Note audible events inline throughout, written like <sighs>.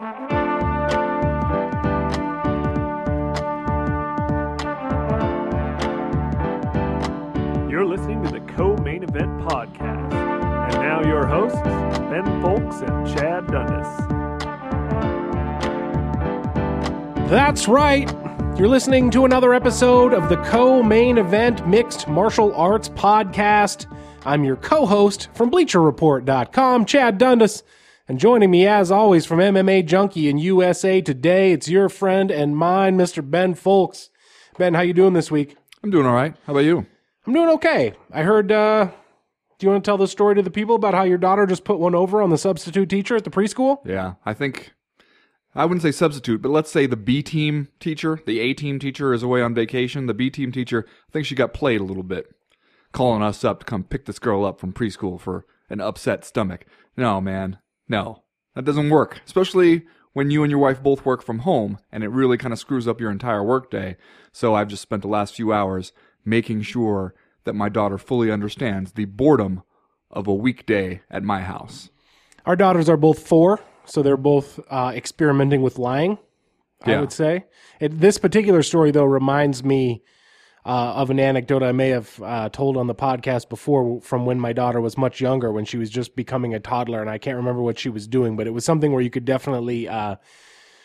You're listening to the Co Main Event Podcast. And now your hosts, Ben Fowlkes and Chad Dundas. That's right. You're listening to another episode of the Co Main Event Mixed Martial Arts Podcast. I'm your co host from BleacherReport.com, Chad Dundas. And joining me, as always, from MMA Junkie in USA Today, it's your friend and mine, Mr. Ben Fowlkes. Ben, how you doing this week? I'm doing all right. How about you? I'm doing okay. I heard, uh, do you want to tell the story to the people about how your daughter just put one over on the substitute teacher at the preschool? Yeah, I think I wouldn't say substitute, but let's say the B team teacher, the A team teacher is away on vacation. The B team teacher, I think she got played a little bit, calling us up to come pick this girl up from preschool for an upset stomach. No, man, no, that doesn't work. Especially when you and your wife both work from home, and it really kind of screws up your entire workday. So I've just spent the last few hours making sure that my daughter fully understands the boredom of a weekday at my house. Our daughters are both four, so they're both uh, experimenting with lying. I would say. It, this particular story, though, reminds me uh, of an anecdote I may have uh, told on the podcast before from when my daughter was much younger, when she was just becoming a toddler, and I can't remember what she was doing, but it was something where you could definitely uh,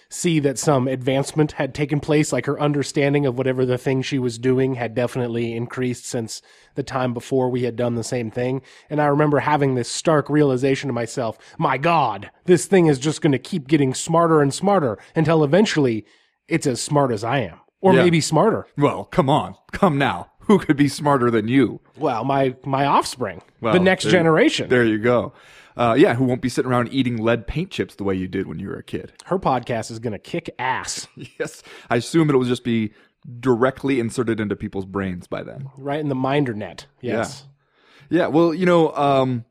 see that some advancement had taken place, like her understanding of whatever the thing she was doing had definitely increased since the time before we had done the same thing. And I remember having this stark realization to myself, my God, this thing is just going to keep getting smarter and smarter until eventually it's as smart as I am. Or Yeah. maybe smarter. Well, come on, come now. Who could be smarter than you? Well, my my offspring, Well, the next there- generation. There you go. Uh, yeah, who won't be sitting around eating lead paint chips the way you did when you were a kid? Her podcast is going to kick ass <laughs> Yes, I assume it will just be directly inserted into people's brains by then. right in the minder net. Yes. Yeah, well, you know, um,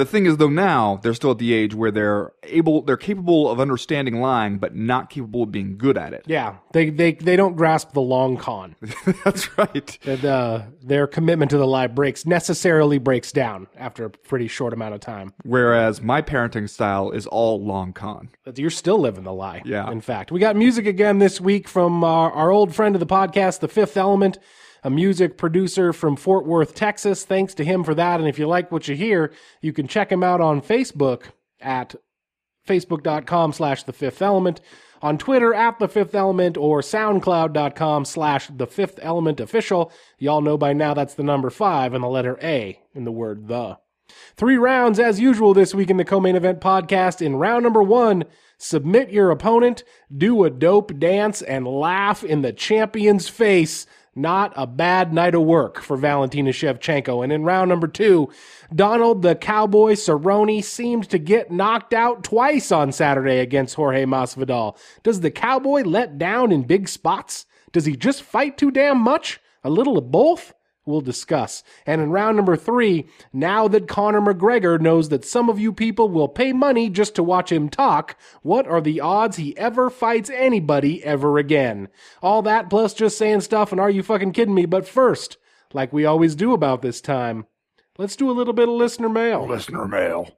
the thing is though now they're still at the age where they're able, they're capable of understanding lying, but not capable of being good at it. Yeah, they they they don't grasp the long con. <laughs> That's right. uh, their commitment to the lie breaks necessarily breaks down after a pretty short amount of time. Whereas my parenting style is all long con. But you're still living the lie. Yeah. In fact, we got music again this week from our, our old friend of the podcast, The Fifth Element, a music producer from Fort Worth, Texas. Thanks to him for that. And if you like what you hear, you can check him out on Facebook at facebook.com slash the fifth element on twitter at the fifth element or soundcloud.com slash the fifth element official y'all know by now that's the number five and the letter a in the word the three rounds as usual this week in the co-main event podcast in round number one submit your opponent do a dope dance and laugh in the champion's face not a bad night of work for Valentina Shevchenko. And in round number two, Donald the Cowboy Cerrone seemed to get knocked out twice on Saturday against Jorge Masvidal. Does the Cowboy let down in big spots? Does he just fight too damn much? A little of both? We'll discuss. And in round number three, now that Conor McGregor knows that some of you people will pay money just to watch him talk, what are the odds he ever fights anybody ever again? All that plus just saying stuff and are you fucking kidding me? But first, like we always do about this time, let's do a little bit of listener mail. Listener mail.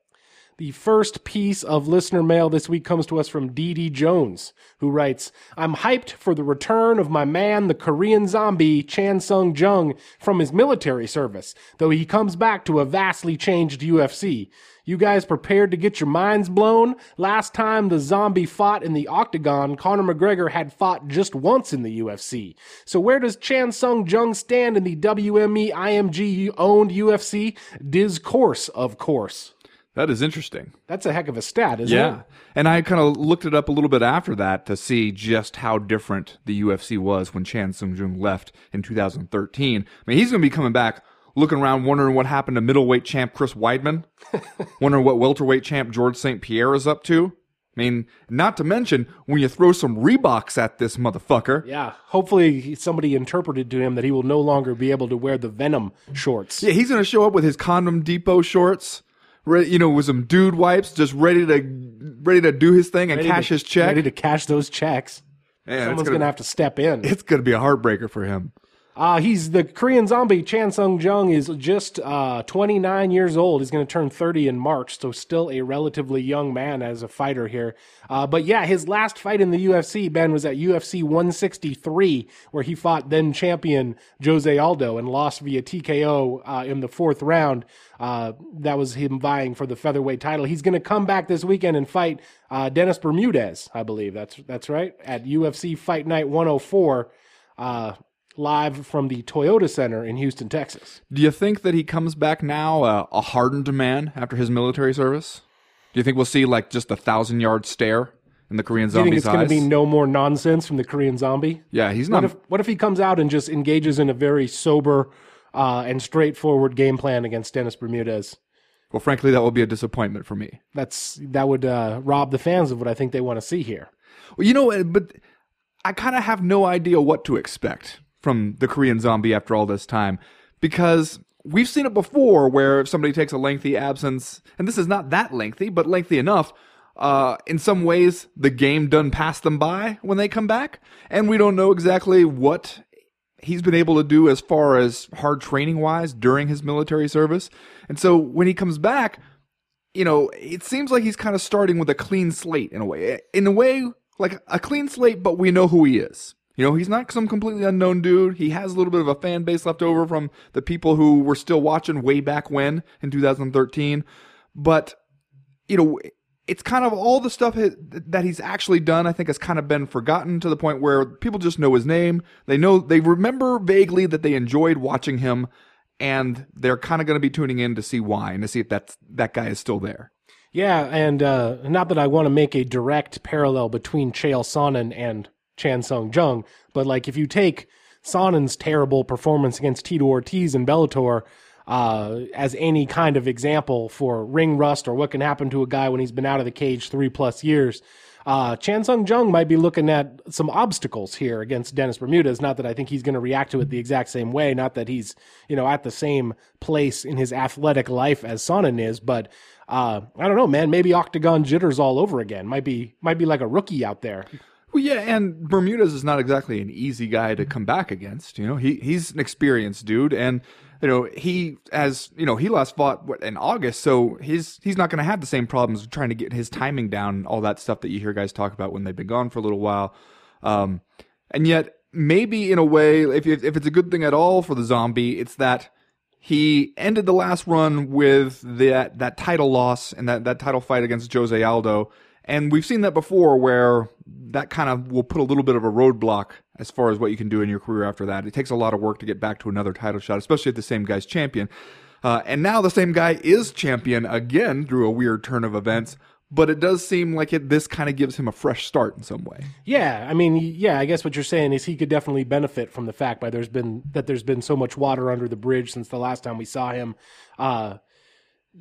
The first piece of listener mail this week comes to us from Dee Jones, who writes, I'm hyped for the return of my man, the Korean zombie Chan Sung Jung, from his military service, though he comes back to a vastly changed UFC. You guys prepared to get your minds blown? Last time the zombie fought in the octagon, Conor McGregor had fought just once in the UFC. So where does Chan Sung Jung stand in the WME IMG owned UFC? Discourse, of course. That is interesting. That's a heck of a stat, isn't Yeah. it? And I kind of looked it up a little bit after that to see just how different the UFC was when Chan Sung Jung left in 2013. I mean, he's going to be coming back looking around wondering what happened to middleweight champ Chris Weidman, <laughs> wondering what welterweight champ George St. Pierre is up to. I mean, not to mention when you throw some Reeboks at this motherfucker. Yeah. Hopefully, somebody interpreted to him that he will no longer be able to wear the Venom shorts. Yeah, he's going to show up with his condom depot shorts, re- you know, with some dude wipes, just ready to ready to do his thing and Ready cash to- his check. Ready to cash those checks. Man, Someone's gonna- going to have to step in. it's going to be a heartbreaker for him. Uh, he's the Korean zombie. Chan Sung Jung is just uh, 29 years old. He's going to turn 30 in March, so still a relatively young man as a fighter here. Uh, but yeah, his last fight in the UFC, Ben, was at UFC 163, where he fought then champion Jose Aldo and lost via TKO uh, in the fourth round. Uh, that was him vying for the featherweight title. He's going to come back this weekend and fight uh, Dennis Bermudez, I believe. That's that's right at UFC Fight Night 104. Uh, live from the Toyota Center in Houston, Texas. Do you think that he comes back now uh, a hardened man after his military service? Do you think we'll see like just a thousand yard stare in the Korean Do you think it's going to be no more nonsense from the Korean zombie? yeah, he's What not. if what if he comes out and just engages in a very sober uh, and straightforward game plan against Dennis Bermudez? well, frankly, that will be a disappointment for me. That's that would uh, rob the fans of what I think they want to see here. Well, you know, uh, but I kind of have no idea what to expect from the Korean zombie after all this time because we've seen it before where if somebody takes a lengthy absence, and this is not that lengthy, but lengthy enough, uh, in some ways, the game done passed them by when they come back, and we don't know exactly what he's been able to do as far as hard training wise during his military service. And so when he comes back, you know, it seems like he's kind of starting with a clean slate in a way. In a way, like a clean slate, but we know who he is. You know, he's not some completely unknown dude. He has a little bit of a fan base left over from the people who were still watching way back when in 2013. But, you know, it's kind of all the stuff that he's actually done, I think, has kind of been forgotten to the point where people just know his name. They know, they remember vaguely that they enjoyed watching him, and they're kind of going to be tuning in to see why and to see if that's, that guy is still there. Yeah, and uh, not that I want to make a direct parallel between Chael Sonnen and Chan Sung Jung, but like if you take Sonnen's terrible performance against Tito Ortiz in Bellator uh, as any kind of example for ring rust or what can happen to a guy when he's been out of the cage three plus years, uh, Chan Sung Jung might be looking at some obstacles here against Dennis Bermudez. Not that I think he's going to react to it the exact same way. Not that he's, you know, at the same place in his athletic life as Sonnen is, but uh, I don't know, man. Maybe Octagon jitters all over again. Might be, might be like a rookie out there. Well, yeah, and Bermudez is not exactly an easy guy to come back against. You know, he he's an experienced dude, and you know he has you know he last fought what, in August, so he's he's not going to have the same problems trying to get his timing down, and all that stuff that you hear guys talk about when they've been gone for a little while. Um, and yet, maybe in a way, if if it's a good thing at all for the zombie, it's that he ended the last run with that that title loss and that that title fight against Jose Aldo. And we've seen that before where that kind of will put a little bit of a roadblock as far as what you can do in your career after that. It takes a lot of work to get back to another title shot, especially if the same guy's champion. Uh, and now the same guy is champion again through a weird turn of events, but it does seem like it this kind of gives him a fresh start in some way. Yeah, I mean, yeah, I guess what you're saying is he could definitely benefit from the fact by there's been that there's been so much water under the bridge since the last time we saw him. Uh,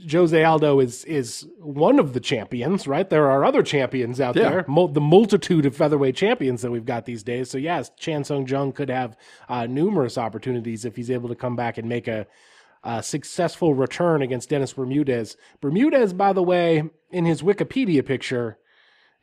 Jose Aldo is is one of the champions, right? There are other champions out Yeah. there, Mul- the multitude of featherweight champions that we've got these days. So yes, Chan Sung Jung could have uh, numerous opportunities if he's able to come back and make a, a successful return against Dennis Bermudez. Bermudez, by the way, in his Wikipedia picture,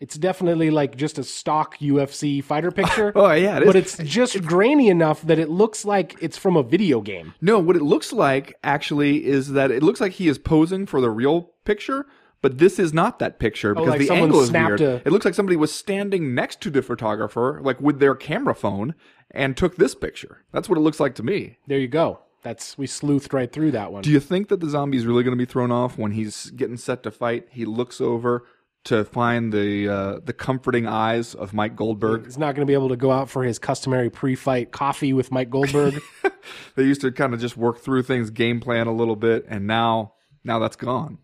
it's definitely like just a stock UFC fighter picture. <laughs> Oh, yeah, it but it's just grainy enough that it looks like it's from a video game. No, what it looks like actually is that it looks like he is posing for the real picture, but this is not that picture oh, because Oh, like the angle is weird. a- It looks like somebody was standing next to the photographer, like with their camera phone, and took this picture. That's what it looks like to me. There you go. That's we sleuthed right through that one. Do you think that the zombie is really going to be thrown off when he's getting set to fight? He looks over to find the uh, the comforting eyes of Mike Goldberg. He's not going to be able to go out for his customary pre-fight coffee with Mike Goldberg. <laughs> They used to kind of just work through things, game plan a little bit, and now now that's gone.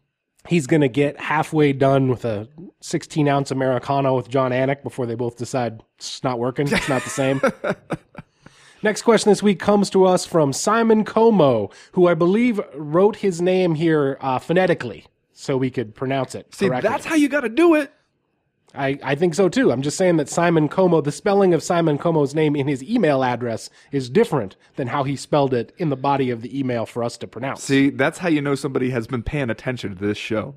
He's going to get halfway done with a 16 ounce Americano with Jon Anik before they both decide it's not working. It's not the same. <laughs> Next question this week comes to us from Simon Como, who I believe wrote his name here uh, phonetically so we could pronounce it See, correctly. that's how you got to do it. I, I think so too. I'm just saying that Simon Como, the spelling of Simon Como's name in his email address is different than how he spelled it in the body of the email for us to pronounce. See, that's how you know somebody has been paying attention to this show.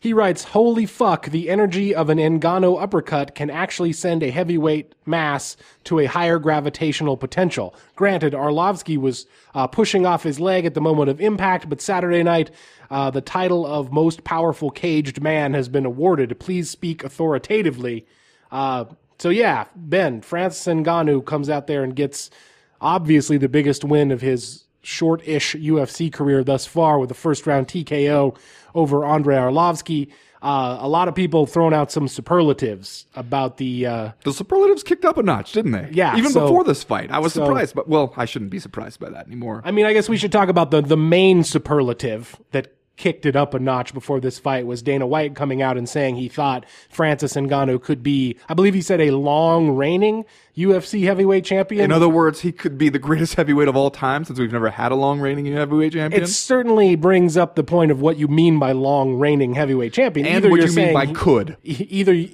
He writes, Holy fuck, the energy of an Ngannou uppercut can actually send a heavyweight mass to a higher gravitational potential. Granted, Arlovsky was uh, pushing off his leg at the moment of impact, but Saturday night, uh, the title of most powerful caged man has been awarded. Please speak authoritatively. Uh, so yeah, Ben, Francis Ngannou comes out there and gets obviously the biggest win of his short-ish UFC career thus far with a first round TKO over Andrei Arlovsky. Uh, a lot of people throwing out some superlatives about the. Uh, The superlatives kicked up a notch, didn't they? Yeah, Even so- before this fight, I was so- surprised. But well, I shouldn't be surprised by that anymore. I mean, I guess we should talk about the the main superlative that kicked it up a notch before this fight was Dana White coming out and saying he thought Francis Ngannou could be, I believe he said, a long reigning UFC heavyweight champion. In other words, he could be the greatest heavyweight of all time since we've never had a long reigning heavyweight champion. it certainly brings up the point of what you mean by long reigning heavyweight champion. and Either what you're you mean saying by he- could. either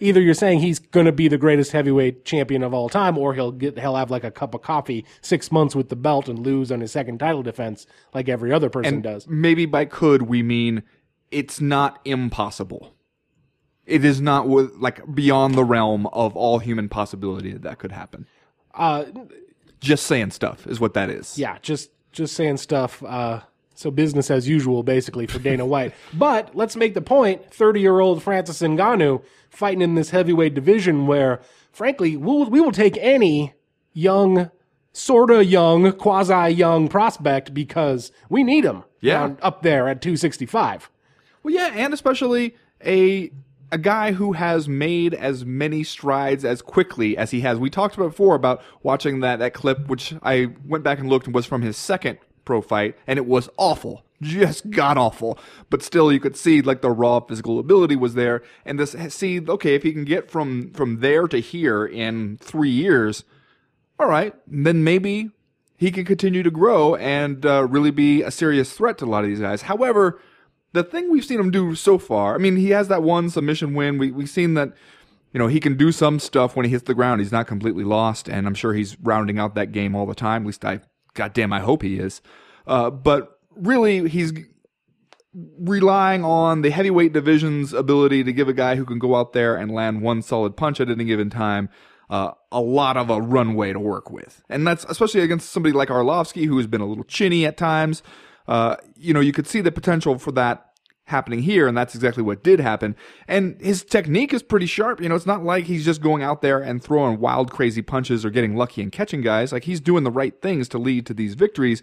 either you're saying he's going to be the greatest heavyweight champion of all time, or he'll get he'll have like a cup of coffee six months with the belt and lose on his second title defense like every other person does. Maybe by could we mean it's not impossible. It is not with, like beyond the realm of all human possibility that that could happen. Uh, Just saying stuff is what that is. yeah, just just saying stuff. Uh, so business as usual, basically for Dana White. <laughs> but let's make the point: thirty-year-old Francis Ngannou fighting in this heavyweight division, where frankly, we'll, we will take any young, sorta young, quasi young prospect because we need him. Yeah. down- up there at two sixty-five. Well, yeah, and especially a a guy who has made as many strides as quickly as he has. We talked about before about watching that that clip, which I went back and looked and was from his second pro fight, and it was awful, just <laughs> god awful. But still, you could see like the raw physical ability was there, and this see okay if he can get from from there to here in three years, all right, then maybe he can continue to grow and uh, really be a serious threat to a lot of these guys. However, the thing we've seen him do so far, I mean, he has that one submission win. We, we've seen that, you know, he can do some stuff when he hits the ground. He's not completely lost, and I'm sure he's rounding out that game all the time. At least I, goddamn, I hope he is. Uh, but really, he's relying on the heavyweight division's ability to give a guy who can go out there and land one solid punch at any given time uh, a lot of a runway to work with. And that's especially against somebody like Arlovsky, who has been a little chinny at times. Uh, you know, you could see the potential for that happening here, and that's exactly what did happen. And his technique is pretty sharp. You know, it's not like he's just going out there and throwing wild, crazy punches or getting lucky and catching guys. Like he's doing the right things to lead to these victories.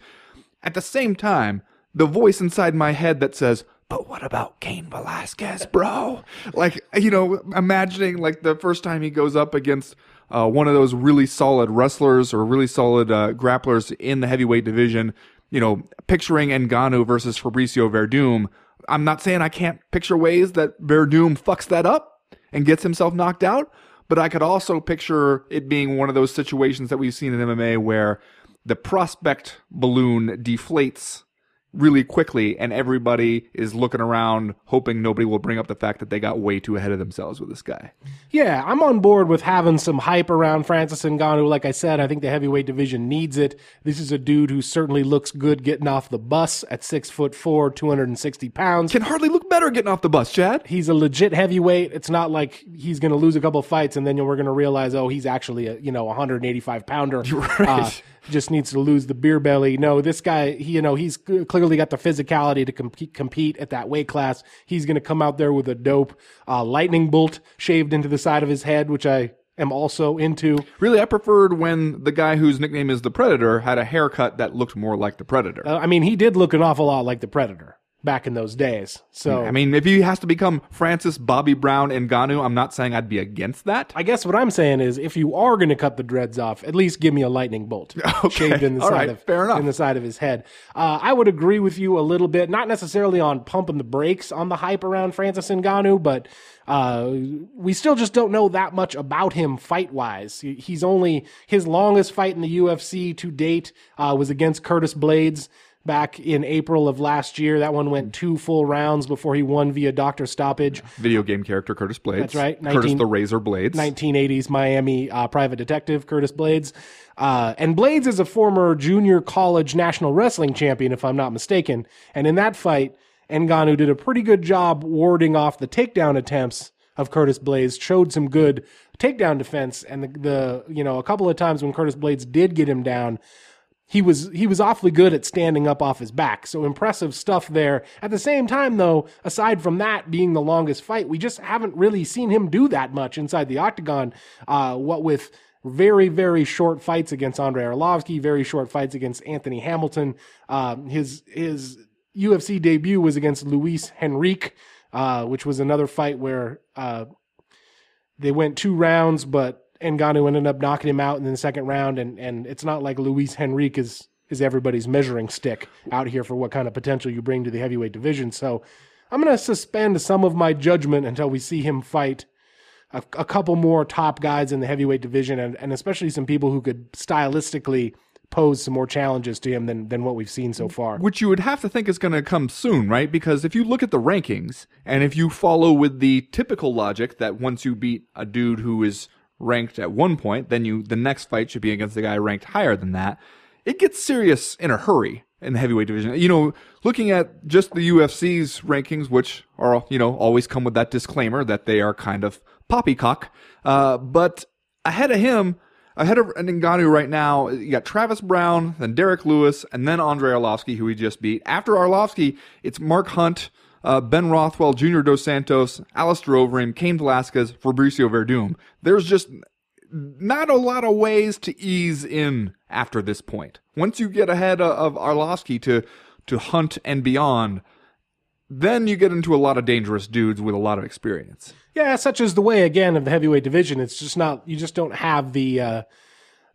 At the same time, the voice inside my head that says, but what about Cain Velasquez, bro? Like, you know, imagining like the first time he goes up against uh, one of those really solid wrestlers or really solid uh, grapplers in the heavyweight division, you know, picturing Ngannou versus Fabricio Werdum. I'm not saying I can't picture ways that Werdum fucks that up and gets himself knocked out, but I could also picture it being one of those situations that we've seen in MMA where the prospect balloon deflates really quickly and everybody is looking around hoping nobody will bring up the fact that they got way too ahead of themselves with this guy. Yeah, I'm on board with having some hype around Francis Ngannou. Like I said, I think the heavyweight division needs it. This is a dude who certainly looks good getting off the bus at six foot four, 260 pounds. Can hardly look better getting off the bus, Chad. He's a legit heavyweight. It's not like he's going to lose a couple fights and then we're going to realize, oh, he's actually a you know 185 pounder. <laughs> Uh, just needs to lose the beer belly. No, this guy, he, you know, he's clearly got the physicality to compete, compete at that weight class. He's going to come out there with a dope uh, lightning bolt shaved into the side of his head, which I am also into. Really, I preferred when the guy whose nickname is the Predator had a haircut that looked more like the Predator. Uh, I mean, he did look an awful lot like the Predator back in those days. So I mean, if he has to become Francis Bobby Brown Ngannou, I'm not saying I'd be against that. I guess what I'm saying is, if you are going to cut the dreads off, at least give me a lightning bolt <laughs> shaved in the All side right. of Fair enough. in the side of his head. Uh, I would agree with you a little bit, not necessarily on pumping the brakes on the hype around Francis Ngannou, but uh, we still just don't know that much about him fight wise. He's only his longest fight in the UFC to date uh, was against Curtis Blaydes. Back in April of last year, that one went two full rounds before he won via doctor stoppage. Video game character Curtis Blaydes. That's right. Curtis the Razor Blades. 1980s Miami uh, private detective Curtis Blaydes. Uh, and Blaydes is a former junior college national wrestling champion, if I'm not mistaken. And in that fight, Ngannou did a pretty good job warding off the takedown attempts of Curtis Blaydes, showed some good takedown defense, and the, the you know a couple of times when Curtis Blaydes did get him down, he was he was awfully good at standing up off his back. So impressive stuff there. At the same time, though, aside from that being the longest fight, we just haven't really seen him do that much inside the octagon. Uh, what with very very short fights against Andrei Arlovsky, very short fights against Anthony Hamilton. Uh, his his UFC debut was against Luis Henrique, uh, which was another fight where uh, they went two rounds, but Ngannou ended up knocking him out in the second round. And, and it's not like Luis Henrique is, is everybody's measuring stick out here for what kind of potential you bring to the heavyweight division. So I'm going to suspend some of my judgment until we see him fight a, a couple more top guys in the heavyweight division and, and especially some people who could stylistically pose some more challenges to him than, than what we've seen so far. Which you would have to think is going to come soon, right? Because if you look at the rankings and if you follow with the typical logic that once you beat a dude who is ranked at one point, then you the next fight should be against the guy ranked higher than that. It gets serious in a hurry in the heavyweight division. You know, looking at just the UFC's rankings, which are you know always come with that disclaimer that they are kind of poppycock, uh, but ahead of him Ahead of Ngannou right now, you got Travis Browne, then Derrick Lewis, and then Andre Arlovsky, who he just beat. After Arlovsky, it's Mark Hunt, uh, Ben Rothwell, Junior Dos Santos, Alistair Overeem, Cain Velasquez, Fabricio Werdum. There's just not a lot of ways to ease in after this point. Once you get ahead of Arlovsky to to Hunt and beyond, then you get into a lot of dangerous dudes with a lot of experience. Yeah, such is the way again of the heavyweight division. It's just not you just don't have the uh,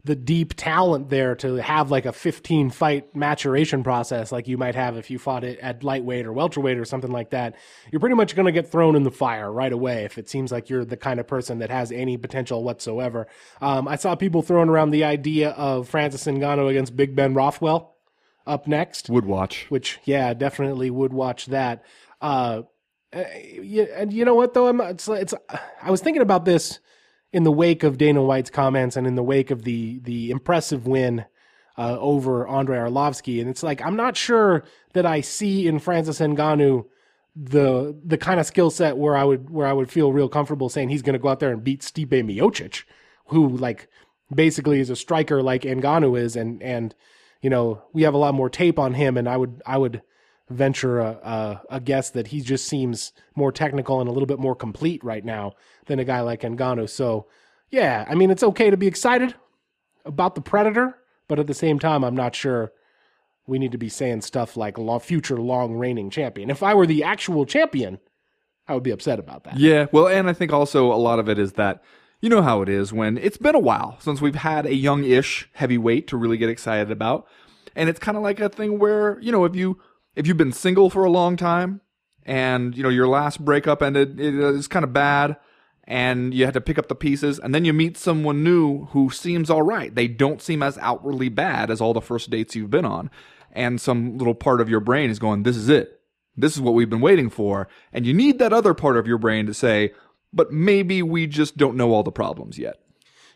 the deep talent there to have like a 15 fight maturation process like you might have if you fought it at lightweight or welterweight or something like that. You're pretty much going to get thrown in the fire right away if it seems like you're the kind of person that has any potential whatsoever. Um, I saw people throwing around the idea of Francis Ngannou against Big Ben Rothwell up next. Would watch. Which, yeah, definitely would watch that. Uh, uh, and you know what though? I'm it's it's. I was thinking about this in the wake of Dana White's comments and in the wake of the the impressive win uh, over Andrei Arlovsky, and it's like I'm not sure that I see in Francis Ngannou the the kind of skill set where I would where I would feel real comfortable saying he's going to go out there and beat Stipe Miocic, who like basically is a striker like Ngannou is, and and you know we have a lot more tape on him, and I would I would venture a, a, a, guess that he just seems more technical and a little bit more complete right now than a guy like Ngannou. So, yeah, I mean, it's okay to be excited about the Predator, but at the same time, I'm not sure we need to be saying stuff like future long reigning champion. If I were the actual champion, I would be upset about that. Yeah, well, and I think also a lot of it is that you know how it is when it's been a while since we've had a young ish heavyweight to really get excited about. And it's kind of like a thing where, you know, if you if you've been single for a long time and you know your last breakup ended it uh, is kind of bad and you had to pick up the pieces and then you meet someone new who seems all right. They don't seem as outwardly bad as all the first dates you've been on. And some little part of your brain is going this is it. This is what we've been waiting for. And you need that other part of your brain to say but maybe we just don't know all the problems yet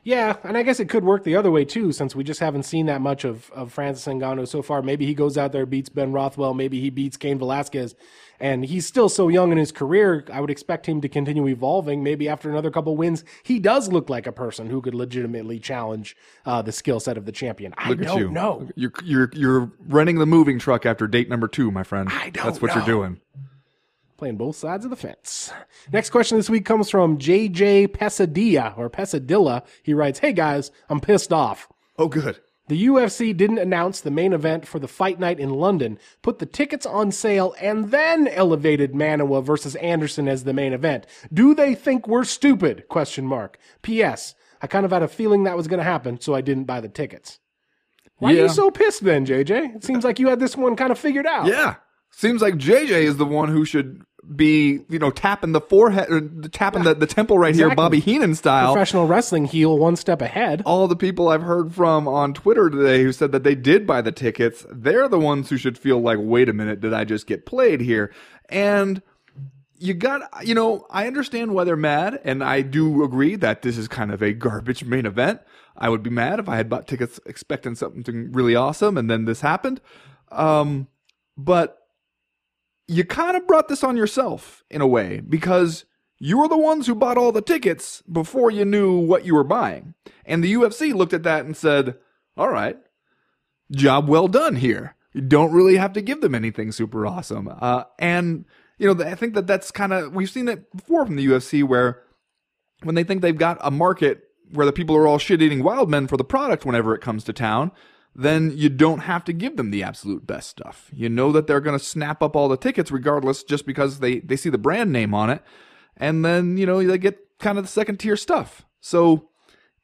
yeah, and I guess it could work the other way too, since we just haven't seen that much of, of Francis Ngannou so far. Maybe he goes out there, beats Ben Rothwell, maybe he beats Cain Velasquez, and he's still so young in his career. I would expect him to continue evolving. Maybe after another couple wins, he does look like a person who could legitimately challenge uh, the skill set of the champion. I look don't you. know. You're you're you're running the moving truck after date number two, my friend. I don't. That's what know. you're doing playing both sides of the fence. Next question this week comes from JJ Pesadilla or Pesadilla. He writes, Hey guys, I'm pissed off. Oh, good. The UFC didn't announce the main event for the fight night in London, put the tickets on sale, and then elevated Manuwa versus Anderson as the main event. Do they think we're stupid? Question mark. P.S. I kind of had a feeling that was going to happen, so I didn't buy the tickets. Why yeah. are you so pissed then, JJ? It seems like you had this one kind of figured out. Yeah. Seems like JJ is the one who should be, you know, tapping the forehead, or tapping the, the temple right exactly. here, Bobby Heenan style. Professional wrestling heel, one step ahead. All the people I've heard from on Twitter today who said that they did buy the tickets, they're the ones who should feel like, wait a minute, did I just get played here? And you got, you know, I understand why they're mad, and I do agree that this is kind of a garbage main event. I would be mad if I had bought tickets expecting something really awesome and then this happened. Um, but you kind of brought this on yourself in a way because you were the ones who bought all the tickets before you knew what you were buying. And the UFC looked at that and said, all right, job well done here. You don't really have to give them anything super awesome. Uh, and, you know, I think that that's kind of, we've seen it before from the UFC where when they think they've got a market where the people are all shit eating wild men for the product whenever it comes to town, then you don't have to give them the absolute best stuff. You know that they're going to snap up all the tickets regardless just because they, they see the brand name on it. And then, you know, they get kind of the second tier stuff. So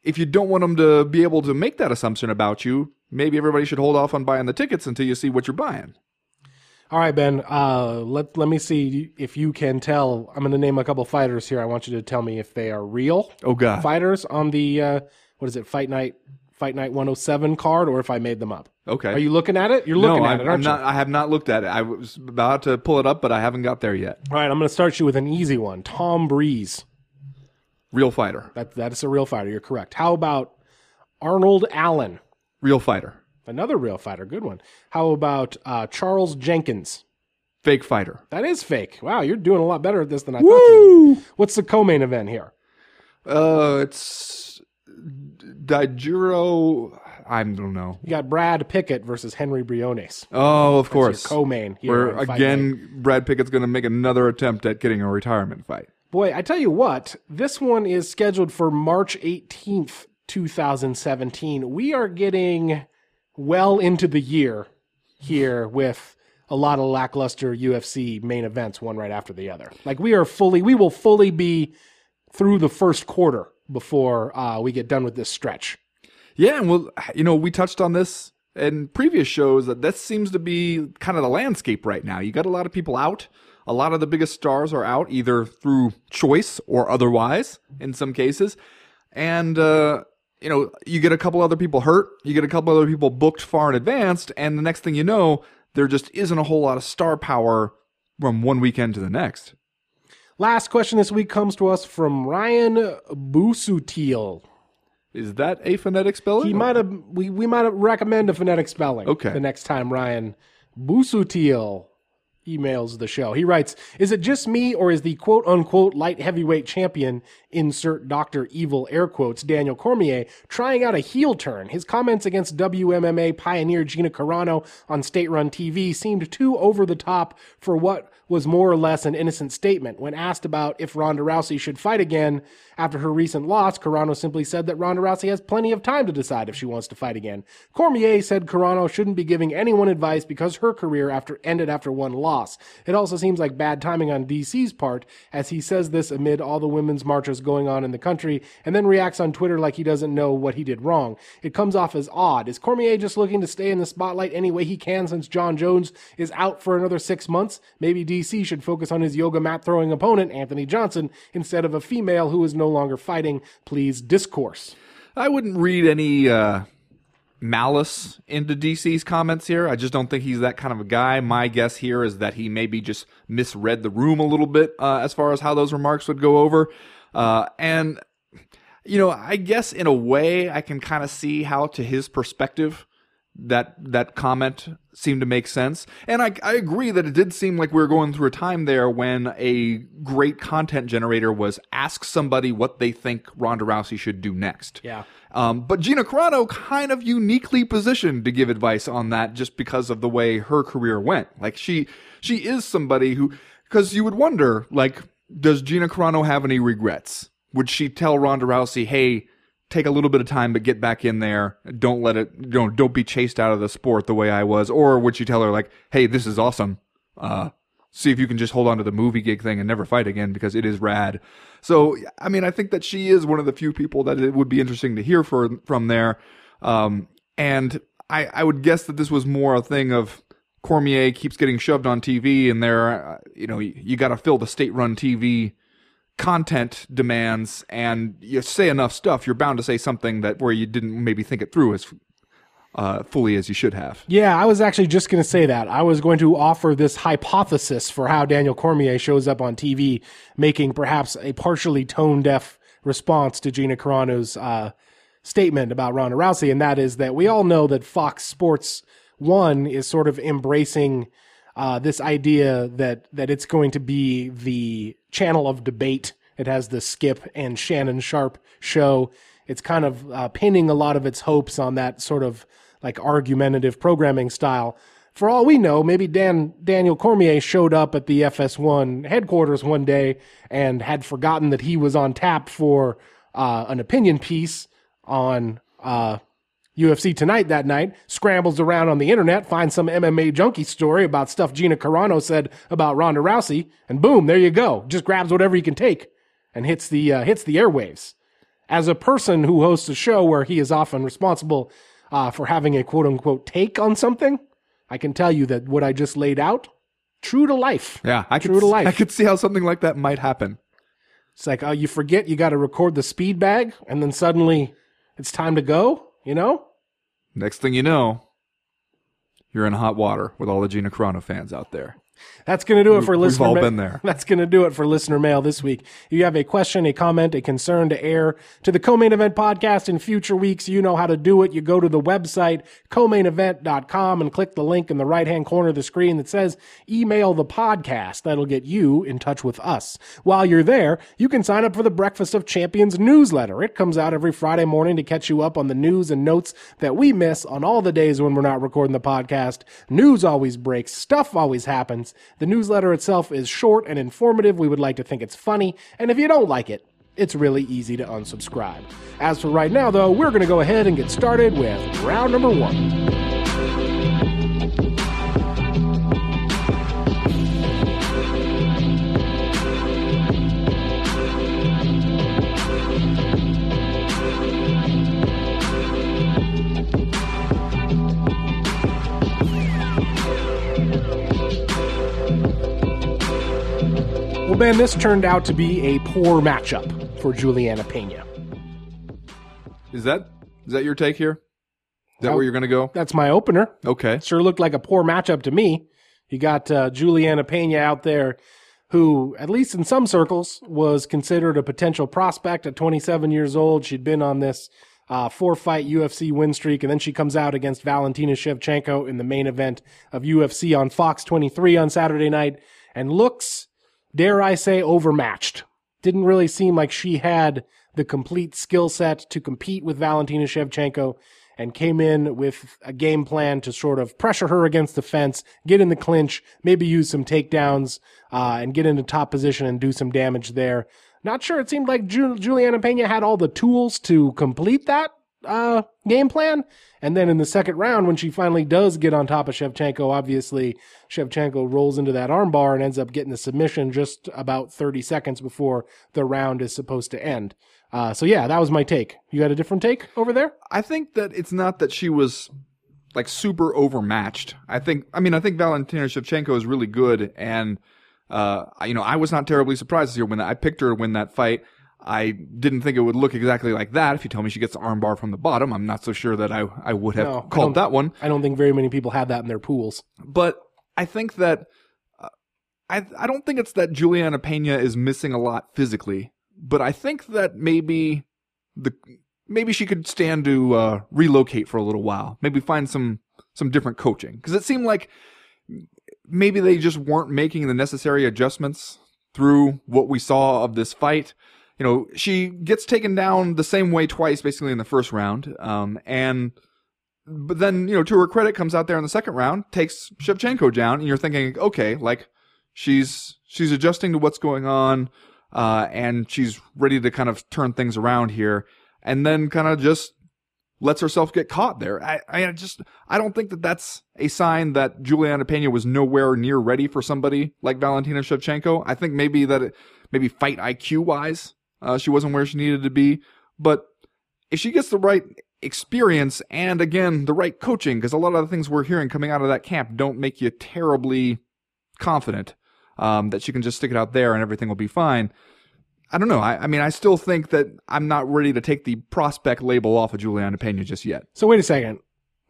if you don't want them to be able to make that assumption about you, maybe everybody should hold off on buying the tickets until you see what you're buying. All right, Ben. Uh, let let me see if you can tell. I'm going to name a couple fighters here. I want you to tell me if they are real Oh God. fighters on the uh, what is it, Fight Night, Fight Night 107 card, or if I made them up. Okay. Are you looking at it? You're looking no, at I'm, it, I'm aren't you? not. I have not looked at it. I was about to pull it up, but I haven't got there yet. All right, I'm going to start you with an easy one. Tom Breeze. Real fighter. That that is a real fighter. You're correct. How about Arnold Allen? Real fighter. Another real fighter. Good one. How about uh, Charles Jenkins? Fake fighter. That is fake. Wow, you're doing a lot better at this than I thought you would. What's the co-main event here? Uh, it's Daijiro. I don't know. You got Brad Pickett versus Henry Briones. Oh, of course. co-main here. Where again, Brad Pickett's going to make another attempt at getting a retirement fight. Boy, I tell you what, this one is scheduled for March 18th, 2017. We are getting well into the year here with a lot of lackluster UFC main events, one right after the other. Like we are fully, we will fully be through the first quarter before uh, we get done with this stretch. Yeah, and well, you know, we touched on this in previous shows that this seems to be kind of the landscape right now. You got a lot of people out. A lot of the biggest stars are out either through choice or otherwise in some cases. And uh, you know, you get a couple other people hurt, you get a couple other people booked far in advance, and the next thing you know, there just isn't a whole lot of star power from one weekend to the next. Last question this week comes to us from Ryan Busutil. Is that a phonetic spelling? He might have we, we might have recommend a phonetic spelling. Okay. The next time Ryan Busutil emails the show. He writes, Is it just me or is the quote unquote light heavyweight champion, insert Dr. Evil air quotes, Daniel Cormier, trying out a heel turn? His comments against WMMA pioneer Gina Carano on state run TV seemed too over the top for what was more or less an innocent statement. When asked about if Ronda Rousey should fight again after her recent loss, Carano simply said that Ronda Rousey has plenty of time to decide if she wants to fight again. Cormier said Carano shouldn't be giving anyone advice because her career after ended after one loss. It also seems like bad timing on DC's part, as he says this amid all the women's marches going on in the country, and then reacts on Twitter like he doesn't know what he did wrong. It comes off as odd. Is Cormier just looking to stay in the spotlight any way he can since Jon Jones is out for another six months? Maybe DC should focus on his yoga mat throwing opponent, Anthony Johnson, instead of a female who is no longer fighting. Please discourse. I wouldn't read any uh, malice into DC's comments here. I just don't think he's that kind of a guy. My guess here is that he maybe just misread the room a little bit uh, as far as how those remarks would go over. Uh, and, you know, I guess in a way I can kind of see how, to his perspective, that that comment seemed to make sense. And I, I agree that it did seem like we were going through a time there when a great content generator was ask somebody what they think Ronda Rousey should do next. Yeah. Um, but Gina Carano kind of uniquely positioned to give advice on that just because of the way her career went. Like she, she is somebody who, because you would wonder, like, does Gina Carano have any regrets? Would she tell Ronda Rousey, hey, take a little bit of time, but get back in there. Don't let it, you know, don't be chased out of the sport the way I was. Or would she tell her, like, hey, this is awesome. Uh, see if you can just hold on to the movie gig thing and never fight again because it is rad. So, I mean, I think that she is one of the few people that it would be interesting to hear for, from there. Um, and I, I would guess that this was more a thing of Cormier keeps getting shoved on TV and there, uh, you know, you, you got to fill the state run TV content demands and you say enough stuff, you're bound to say something that where you didn't maybe think it through as uh, fully as you should have. Yeah, I was actually just going to say that. I was going to offer this hypothesis for how Daniel Cormier shows up on TV, making perhaps a partially tone deaf response to Gina Carano's uh, statement about Ronda Rousey, and that is that we all know that Fox Sports One is sort of embracing uh, this idea that that it's going to be the channel of debate. It has the Skip and Shannon Sharpe show. It's kind of uh, pinning a lot of its hopes on that sort of like argumentative programming style. For all we know, maybe Dan Daniel Cormier showed up at the FS1 headquarters one day and had forgotten that he was on tap for uh, an opinion piece on uh, UFC Tonight that night, scrambles around on the internet, finds some MMA junkie story about stuff Gina Carano said about Ronda Rousey, and boom, there you go. Just grabs whatever he can take and hits the uh, hits the airwaves. As a person who hosts a show where he is often responsible uh, for having a quote unquote take on something, I can tell you that what I just laid out, true to life. Yeah, I True could, to life. I could see how something like that might happen. It's like, oh, you forget you got to record the speed bag, and then suddenly it's time to go. You know? Next thing you know, you're in hot water with all the Gina Carano fans out there. That's going to do it for We've listener. all ma- been there. <laughs> That's going to do it for listener mail this week. If you have a question, a comment, a concern to air to the co-main event podcast in future weeks, you know how to do it. You go to the website co-mainevent.com and click the link in the right-hand corner of the screen that says email the podcast. That'll get you in touch with us. While you're there, you can sign up for the Breakfast of Champions newsletter. It comes out every Friday morning to catch you up on the news and notes that we miss on all the days when we're not recording the podcast. News always breaks. Stuff always happens. The newsletter itself is short and informative. We would like to think it's funny. And if you don't like it, it's really easy to unsubscribe. As for right now, though, we're going to go ahead and get started with round number one. Well, Ben, this turned out to be a poor matchup for Julianna Pena. Is that is that your take here? Is that No. where you're going to go? That's my opener. Okay. Sure looked like a poor matchup to me. You got uh, Julianna Pena out there, who, at least in some circles, was considered a potential prospect at 27 years old. She'd been on this uh, four fight UFC win streak, and then she comes out against Valentina Shevchenko in the main event of UFC on Fox 23 on Saturday night and looks, dare I say, overmatched. Didn't really seem like she had the complete skill set to compete with Valentina Shevchenko and came in with a game plan to sort of pressure her against the fence, get in the clinch, maybe use some takedowns, uh, and get into top position and do some damage there. Not sure. It seemed like Ju- Julianna Pena had all the tools to complete that uh, game plan. And then in the second round, when she finally does get on top of Shevchenko, obviously Shevchenko rolls into that armbar and ends up getting the submission just about 30 seconds before the round is supposed to end. Uh, so yeah, that was my take. You got a different take over there? I think that it's not that she was like super overmatched. I think I mean I think Valentina Shevchenko is really good and uh you know I was not terribly surprised here when I picked her to win that fight. I didn't think it would look exactly like that. If you tell me she gets the armbar from the bottom, I'm not so sure that I I would have No, called that one. I don't think very many people have that in their pools. But I think that uh, I I don't think it's that Julianna Pena is missing a lot physically, but I think that maybe the maybe she could stand to uh, relocate for a little while. Maybe find some some different coaching because it seemed like maybe they just weren't making the necessary adjustments through what we saw of this fight. You know, she gets taken down the same way twice, basically in the first round, um, and but then you know to her credit comes out there in the second round takes Shevchenko down and you're thinking okay like she's she's adjusting to what's going on uh and she's ready to kind of turn things around here and then kind of just lets herself get caught there. I I just I don't think that that's a sign that Julianna Pena was nowhere near ready for somebody like Valentina Shevchenko. I think maybe that it, maybe fight IQ wise uh she wasn't where she needed to be but if she gets the right experience and again the right coaching because a lot of the things we're hearing coming out of that camp don't make you terribly confident um, that she can just stick it out there and everything will be fine i don't know I, I mean i still think that i'm not ready to take the prospect label off of juliana pena just yet So wait a second.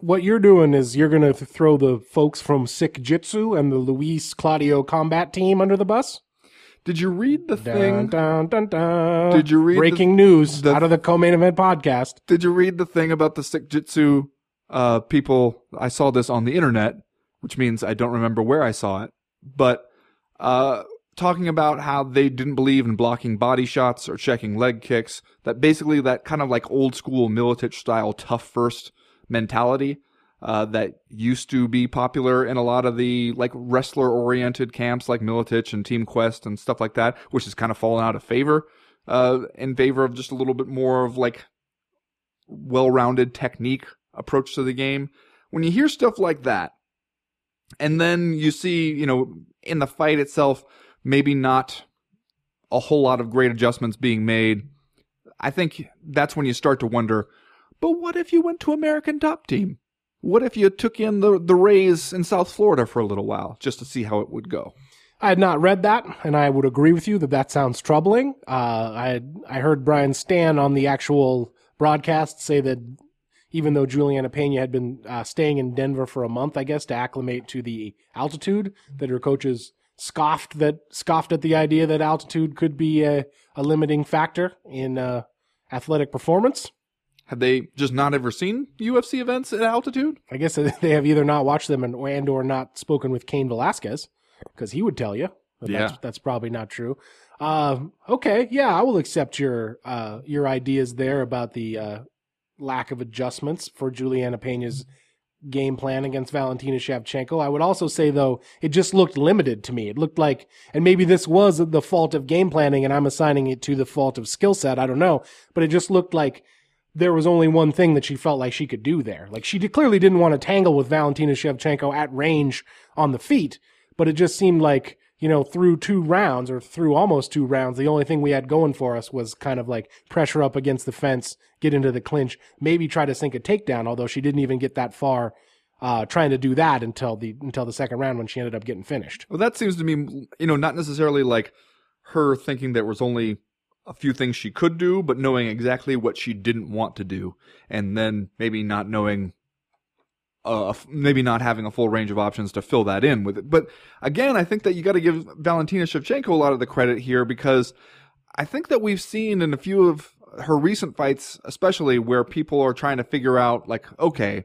What you're doing is you're going to throw the folks from Sikjitsu and the Luis Claudio combat team under the bus? Did you read the thing dun, dun, dun. Did you read the- breaking news the- out of the co-main event podcast? did you read the thing about the sick jitsu uh, people i saw this on the internet which means I don't remember where I saw it, but uh, talking about how they didn't believe in blocking body shots or checking leg kicks. That basically that kind of like old school Miletich style tough first mentality uh, that used to be popular in a lot of the like wrestler oriented camps like Miletich and Team Quest and stuff like that, which has kind of fallen out of favor uh, in favor of just a little bit more of like well rounded technique approach to the game. When you hear stuff like that, and then you see, you know, in the fight itself, maybe not a whole lot of great adjustments being made. I think that's when you start to wonder, but what if you went to American Top Team? What if you took in the the Rays in South Florida for a little while just to see how it would go? I had not read that, and I would agree with you that that sounds troubling. Uh, I I heard Brian Stann on the actual broadcast say that even though Julianna Pena had been uh, staying in Denver for a month, I guess, to acclimate to the altitude, that her coaches scoffed that scoffed at the idea that altitude could be a, a limiting factor in uh, athletic performance. Have they just not ever seen UFC events at altitude? I guess <laughs> they have either not watched them and, and or not spoken with Cain Velasquez because he would tell you. But Yeah. that's, that's probably not true. Uh, okay, yeah, I will accept your uh, your ideas there about the uh, lack of adjustments for Julianna Pena's game plan against Valentina Shevchenko. I would also say though, it just looked limited to me. It looked like, and maybe this was the fault of game planning, and I'm assigning it to the fault of skill set. I don't know, but it just looked like there was only one thing that she felt like she could do there. Like she clearly didn't want to tangle with Valentina Shevchenko at range on the feet, but it just seemed like, you know, through two rounds or through almost two rounds, the only thing we had going for us was kind of like pressure up against the fence, get into the clinch, maybe try to sink a takedown, although she didn't even get that far uh, trying to do that until the until the second round when she ended up getting finished. Well, that seems to me, you know, not necessarily like her thinking there was only a few things she could do, but knowing exactly what she didn't want to do, and then maybe not knowing, uh, maybe not having a full range of options to fill that in with it. But again, I think that you got to give Valentina Shevchenko a lot of the credit here because I think that we've seen in a few of her recent fights, especially where people are trying to figure out, like, okay,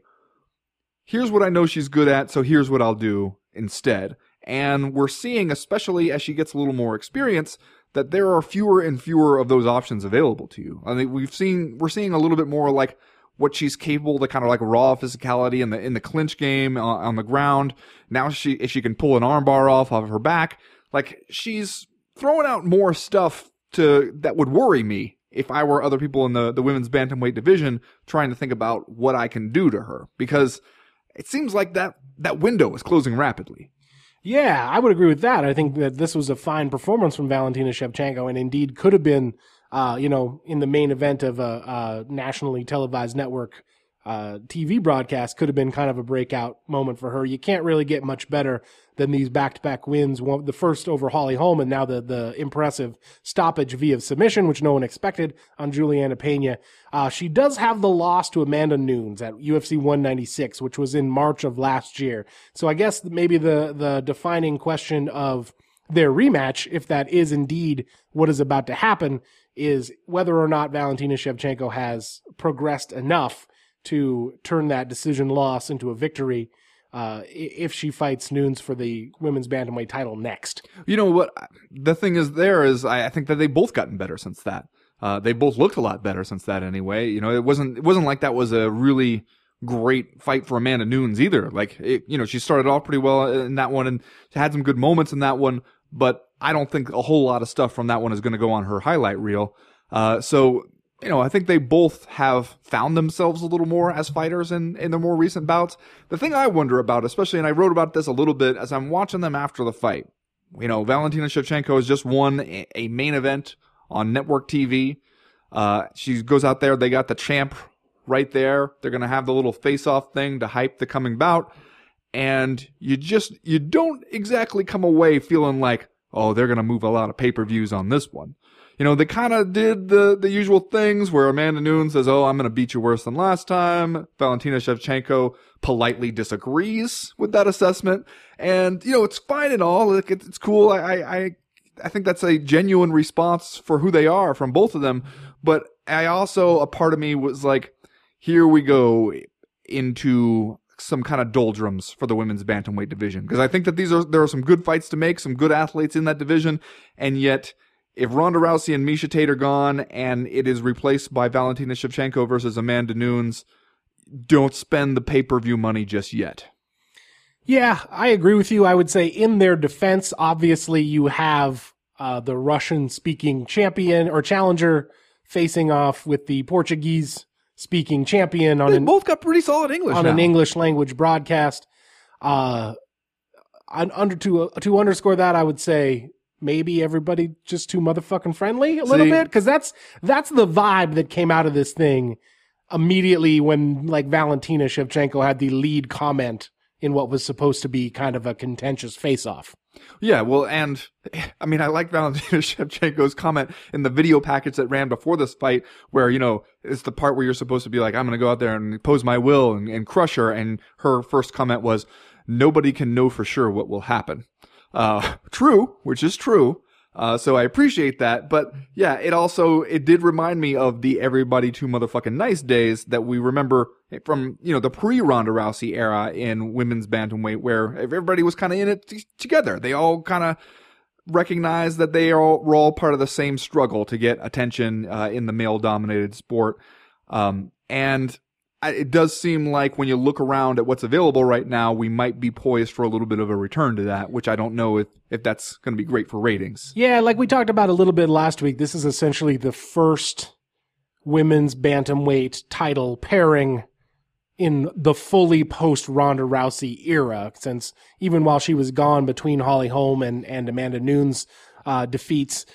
here's what I know she's good at, so here's what I'll do instead. And we're seeing, especially as she gets a little more experience, that there are fewer and fewer of those options available to you. I mean, we've seen, we're seeing a little bit more like what she's capable, the kind of like raw physicality in the, in the clinch game uh, on the ground. Now she, if she can pull an armbar off of her back, like she's throwing out more stuff to, that would worry me if I were other people in the, the women's bantamweight division trying to think about what I can do to her because it seems like that, that window is closing rapidly. Yeah, I would agree with that. I think that this was a fine performance from Valentina Shevchenko, and indeed could have been, uh, you know, in the main event of a, a nationally televised network uh, TV broadcast, could have been kind of a breakout moment for her. You can't really get much better than these back-to-back wins. One, the first over Holly Holm, and now the the impressive stoppage via submission, which no one expected on Julianna Pena. Uh, she does have the loss to Amanda Nunes at UFC 196, which was in March of last year. So I guess maybe the the defining question of their rematch, if that is indeed what is about to happen, is whether or not Valentina Shevchenko has progressed enough to turn that decision loss into a victory uh, if she fights Nunes for the women's bantamweight title next. You know what? The thing is, there is, I, think that they've both gotten better since that. Uh, they both looked a lot better since that, anyway. You know, it wasn't it wasn't like that was a really great fight for Amanda Nunes either. Like, it, you know, she started off pretty well in that one and had some good moments in that one, but I don't think a whole lot of stuff from that one is going to go on her highlight reel. Uh, so you know, I think they both have found themselves a little more as fighters in, in their more recent bouts. The thing I wonder about, especially, and I wrote about this a little bit as I'm watching them after the fight, you know, Valentina Shevchenko has just won a, main event on network TV. Uh, she goes out there, they got the champ right there. They're going to have the little face off thing to hype the coming bout. And you just, you don't exactly come away feeling like, oh, they're going to move a lot of pay per views on this one you know, they kind of did the, the usual things where Amanda Nunes says, Oh, I'm going to beat you worse than last time. Valentina Shevchenko politely disagrees with that assessment. And, you know, it's fine and all. Like, it's, cool. I, I, I think that's a genuine response for who they are from both of them. But I also, a part of me was like, here we go into some kind of doldrums for the women's bantamweight division because I think that these are there are some good fights to make, some good athletes in that division, and yet if Ronda Rousey and Miesha Tate are gone and it is replaced by Valentina Shevchenko versus Amanda Nunes, don't spend the pay per view money just yet. Yeah, I agree with you. I would say in their defense, obviously you have uh, the Russian speaking champion or challenger facing off with the Portuguese speaking champion on They an, both got pretty solid English on now. an English language broadcast. Uh, under to to underscore that, I would say maybe everybody just too motherfucking friendly a little See- bit because that's that's the vibe that came out of this thing immediately when like Valentina Shevchenko had the lead comment in what was supposed to be kind of a contentious face off. Yeah, well, and I mean, I like Valentina <laughs> Shevchenko's comment in the video package that ran before this fight, where you know it's the part where you're supposed to be like, "I'm going to go out there and pose my will and, and crush her," and her first comment was, "Nobody can know for sure what will happen." Uh, true, which is true. Uh, so I appreciate that, but yeah, it also it did remind me of the everybody too motherfucking nice days that we remember from you know the pre Ronda Rousey era in women's bantamweight, where everybody was kind of in it t- together. They all kind of recognized that they all, were all part of the same struggle to get attention uh, in the male dominated sport. Um, and it does seem like when you look around at what's available right now, we might be poised for a little bit of a return to that, which I don't know if, if that's going to be great for ratings. Yeah, like we talked about a little bit last week, this is essentially the first women's bantamweight title pairing in the fully post Ronda Rousey era, since even while she was gone between Holly Holm and, and Amanda Nunes uh, defeats,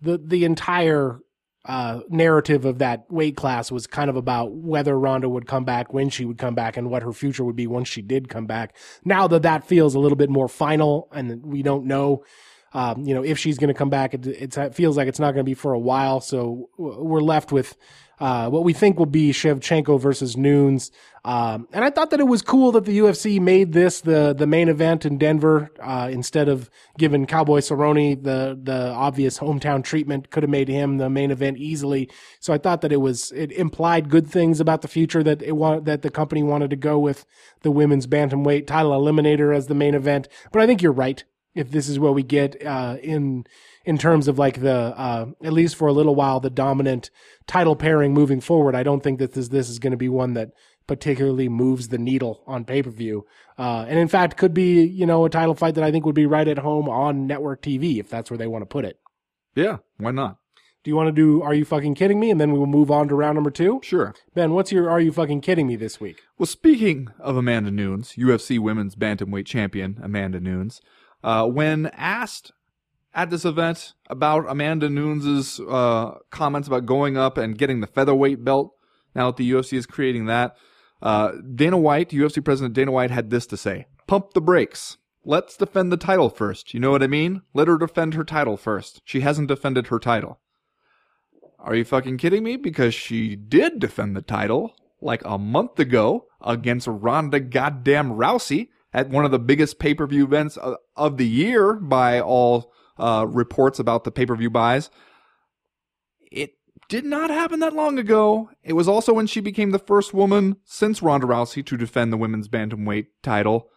the the entire uh, narrative of that weight class was kind of about whether Ronda would come back, when she would come back, and what her future would be once she did come back. Now that that feels a little bit more final, and we don't know um, you know, if she's going to come back, it, it feels like it's not going to be for a while. So we're left with uh, what we think will be Shevchenko versus Nunes. Um, and I thought that it was cool that the UFC made this the the main event in Denver uh, instead of giving Cowboy Cerrone the the obvious hometown treatment. Could have made him the main event easily. So I thought that it was it implied good things about the future that it wa- that the company wanted to go with the women's bantamweight title eliminator as the main event. But I think you're right if this is what we get uh, in in terms of like the uh, at least for a little while the dominant title pairing moving forward. I don't think that this this is going to be one that particularly moves the needle on pay per view, uh, and in fact could be you know a title fight that I think would be right at home on network TV if that's where they want to put it. Yeah, why not? Do you want to do Are You Fucking Kidding Me? And then we will move on to round number two. Sure. Ben, what's your Are You Fucking Kidding Me this week? Well, speaking of Amanda Nunes, UFC Women's Bantamweight Champion Amanda Nunes, uh, when asked at this event about Amanda Nunes' uh, comments about going up and getting the featherweight belt, now that the UFC is creating that, uh, Dana White, UFC President Dana White, had this to say: "Pump the brakes. Let's defend the title first. You know what I mean? Let her defend her title first. She hasn't defended her title." Are you fucking kidding me? Because she did defend the title like a month ago against Ronda goddamn Rousey at one of the biggest pay per view events of, of the year by all uh, reports about the pay per view buys. It did not happen that long ago. It was also when she became the first woman since Ronda Rousey to defend the women's bantamweight title.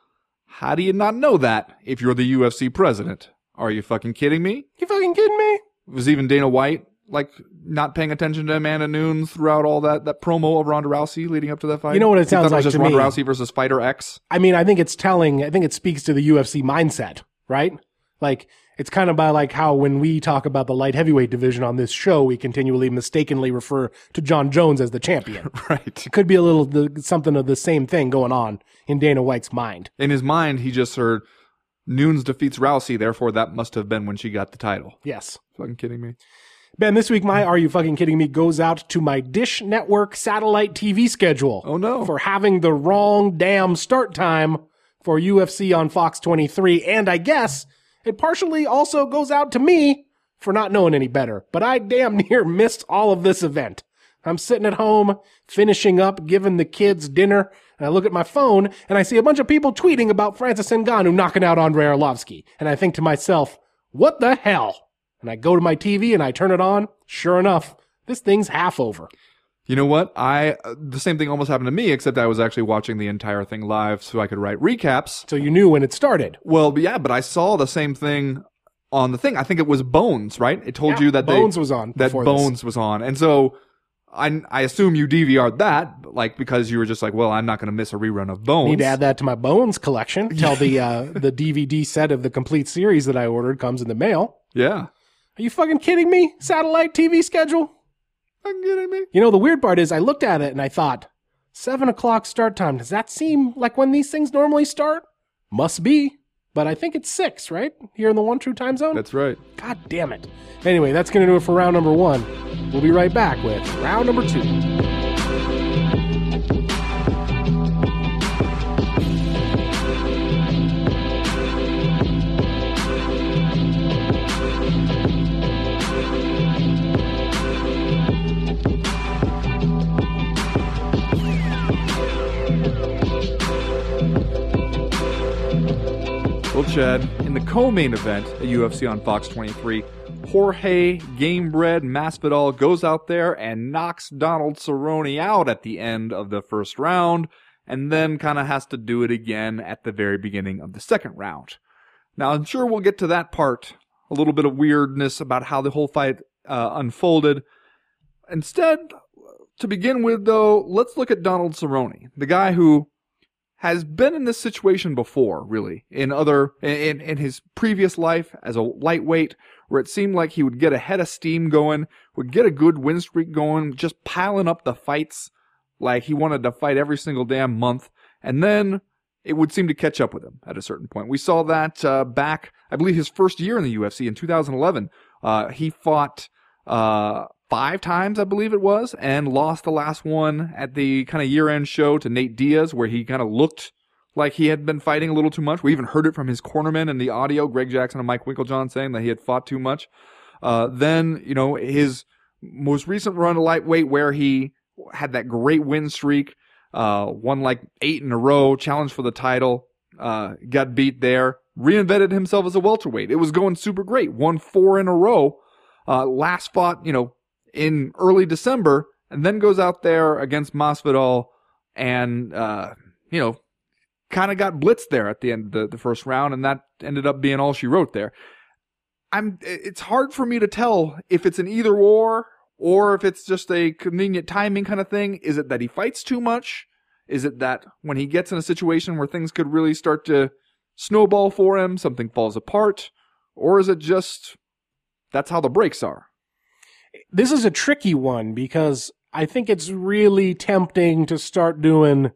How do you not know that if you're the UFC president? Are you fucking kidding me? You fucking kidding me? It was even Dana White like not paying attention to Amanda Nunes throughout all that that promo of Ronda Rousey leading up to that fight? You know what it sounds like was just to Ronda me? Rousey versus Fighter X. I mean, I think it's telling. I think it speaks to the UFC mindset, right? Like it's kind of by like how when we talk about the light heavyweight division on this show, we continually mistakenly refer to Jon Jones as the champion. <laughs> Right. It could be a little the, something of the same thing going on in Dana White's mind. In his mind, he just heard Nunes defeats Rousey, therefore that must have been when she got the title. Yes. Fucking kidding me? Ben, this week my Are You Fucking Kidding Me goes out to my Dish Network satellite TV schedule. Oh no. For having the wrong damn start time for UFC on Fox 23. And I guess it partially also goes out to me for not knowing any better. But I damn <laughs> near missed all of this event. I'm sitting at home, finishing up, giving the kids dinner, and I look at my phone and I see a bunch of people tweeting about Francis Ngannou knocking out Andrei Arlovsky. And I think to myself, what the hell? And I go to my TV and I turn it on. Sure enough, this thing's half over. You know what? I uh, the same thing almost happened to me, except I was actually watching the entire thing live, so I could write recaps. So you knew when it started. Well, yeah, but I saw the same thing on the thing. I think it was Bones, right? It told Yeah, you that Bones they, was on that before this. Bones was on, and so I I assume you DVR'd that, like because you were just like, well, I'm not going to miss a rerun of Bones. Need to add that to my Bones collection. <laughs> Tell the uh, the DVD set of the complete series that I ordered comes in the mail. yeah, Are you fucking kidding me? Satellite TV schedule? Kidding me? You know, the weird part is I looked at it and I thought, seven o'clock start time. Does that seem like when these things normally start? Must be. But I think it's six, right? Here in the one true time zone? That's right. God damn it. Anyway, that's going to do it for round number one. We'll be right back with round number two. Well, Chad, in the co-main event at UFC on Fox 23, Jorge Gamebred Masvidal goes out there and knocks Donald Cerrone out at the end of the first round, and then kind of has to do it again at the very beginning of the second round. Now, I'm sure we'll get to that part, a little bit of weirdness about how the whole fight uh, unfolded. Instead, to begin with, though, let's look at Donald Cerrone, the guy who has been in this situation before, really, in other in in his previous life as a lightweight, where it seemed like he would get a head of steam going, would get a good win streak going, just piling up the fights like he wanted to fight every single damn month, and then it would seem to catch up with him at a certain point. We saw that uh, back, I believe, his first year in the UFC in 2011. Uh, he fought uh, five times, I believe it was, and lost the last one at the kind of year-end show to Nate Diaz, where he kind of looked like he had been fighting a little too much. We even heard it from his cornermen in the audio, Greg Jackson and Mike Winkeljohn, saying that he had fought too much. Uh, then, you know, his most recent run to lightweight, where he had that great win streak, uh, won like eight in a row, challenged for the title, uh, got beat there, reinvented himself as a welterweight. It was going super great, won four in a row. Uh, last fought, you know, in early December, and then goes out there against Masvidal, and uh, you know, kind of got blitzed there at the end of the, the first round, and that ended up being all she wrote there. I'm. It's hard for me to tell if it's an either or or if it's just a convenient timing kind of thing. Is it that he fights too much? Is it that when he gets in a situation where things could really start to snowball for him, something falls apart? Or is it just that's how the breaks are? This is a tricky one because I think it's really tempting to start doing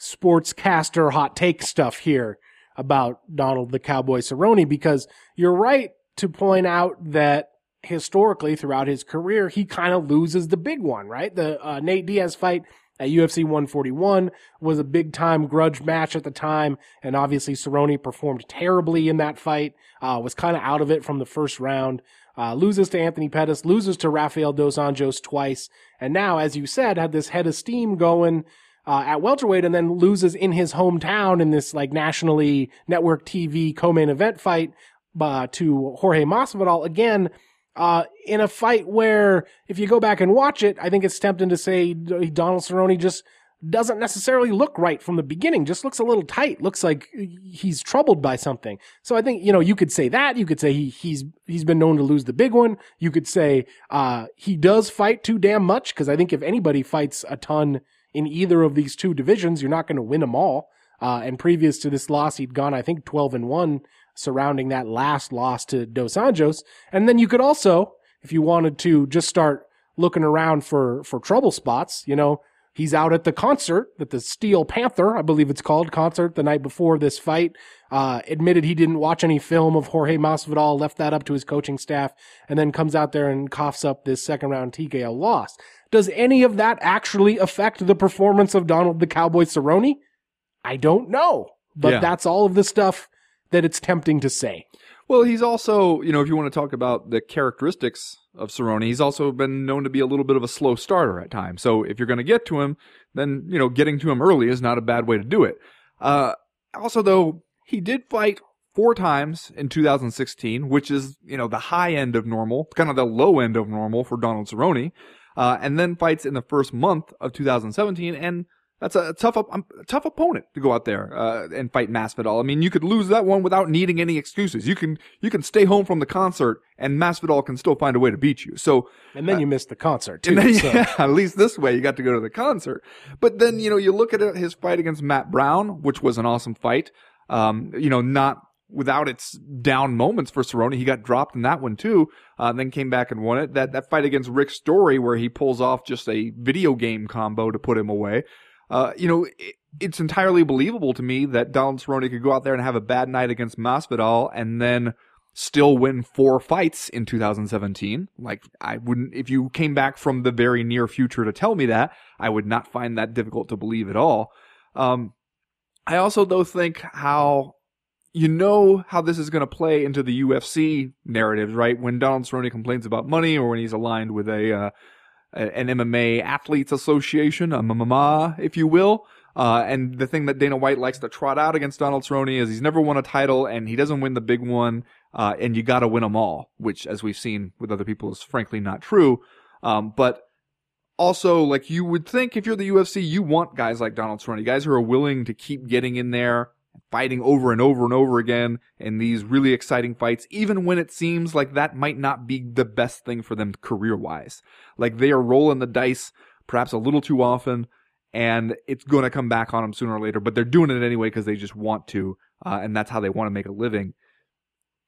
sportscaster hot take stuff here about Donald the Cowboy Cerrone because you're right to point out that historically throughout his career, he kind of loses the big one, right? The uh, Nate Diaz fight at UFC 141 was a big time grudge match at the time. And obviously Cerrone performed terribly in that fight, uh, was kind of out of it from the first round. Uh, loses to Anthony Pettis, loses to Rafael Dos Anjos twice, and now, as you said, had this head of steam going uh, at welterweight, and then loses in his hometown in this like nationally network TV co-main event fight uh, to Jorge Masvidal again. Uh, in a fight where, if you go back and watch it, I think it's tempting to say Donald Cerrone just doesn't necessarily look right from the beginning. Just looks a little tight. Looks like he's troubled by something. So I think you know you could say that. You could say he he's he's been known to lose the big one. You could say uh, he does fight too damn much because I think if anybody fights a ton in either of these two divisions, you're not going to win them all. Uh, and previous to this loss, he'd gone I think 12 and one surrounding that last loss to Dos Anjos. And then you could also, if you wanted to, just start looking around for for trouble spots. You know He's out at the concert that the Steel Panther, I believe it's called, concert the night before this fight. Uh, admitted he didn't watch any film of Jorge Masvidal, left that up to his coaching staff, and then comes out there and coughs up this second round TKO loss. Does any of that actually affect the performance of Donald the Cowboy Cerrone? I don't know, but Yeah. that's all of the stuff that it's tempting to say. Well, he's also, you know, if you want to talk about the characteristics of Cerrone, he's also been known to be a little bit of a slow starter at times. So if you're going to get to him, then, you know, getting to him early is not a bad way to do it. Uh, also, though, he did fight four times in 2016, which is, you know, the high end of normal, kind of the low end of normal for Donald Cerrone. uh, and then fights in the first month of 2017, and that's a tough, um, tough opponent to go out there uh, and fight Masvidal. I mean, you could lose that one without needing any excuses. You can you can stay home from the concert, and Masvidal can still find a way to beat you. So And then you missed the concert too. then, <laughs> so- yeah, at least this way you got to go to the concert. But then, you know, you look at his fight against Matt Brown, which was an awesome fight. Um, you know, not without its down moments for Cerrone. He got dropped in that one too, uh, and then came back and won it. That, that fight against Rick Story where he pulls off just a video game combo to put him away. Uh, you know, it, it's entirely believable to me that Donald Cerrone could go out there and have a bad night against Masvidal and then still win four fights in 2017. Like, I wouldn't, if you came back from the very near future to tell me that, I would not find that difficult to believe at all. Um, I also, though, think how, you know, how this is going to play into the UFC narratives, right? When Donald Cerrone complains about money or when he's aligned with a, uh, an MMA athletes association, a MMA, if you will. Uh, and the thing that Dana White likes to trot out against Donald Cerrone is he's never won a title and he doesn't win the big one. Uh, and you gotta win them all, which as we've seen with other people is frankly not true. Um, but also, like you would think if you're the UFC, you want guys like Donald Cerrone, guys who are willing to keep getting in there, fighting over and over and over again in these really exciting fights, even when it seems like that might not be the best thing for them career wise. Like they are rolling the dice perhaps a little too often, and it's going to come back on them sooner or later, but they're doing it anyway because they just want to, uh, and that's how they want to make a living.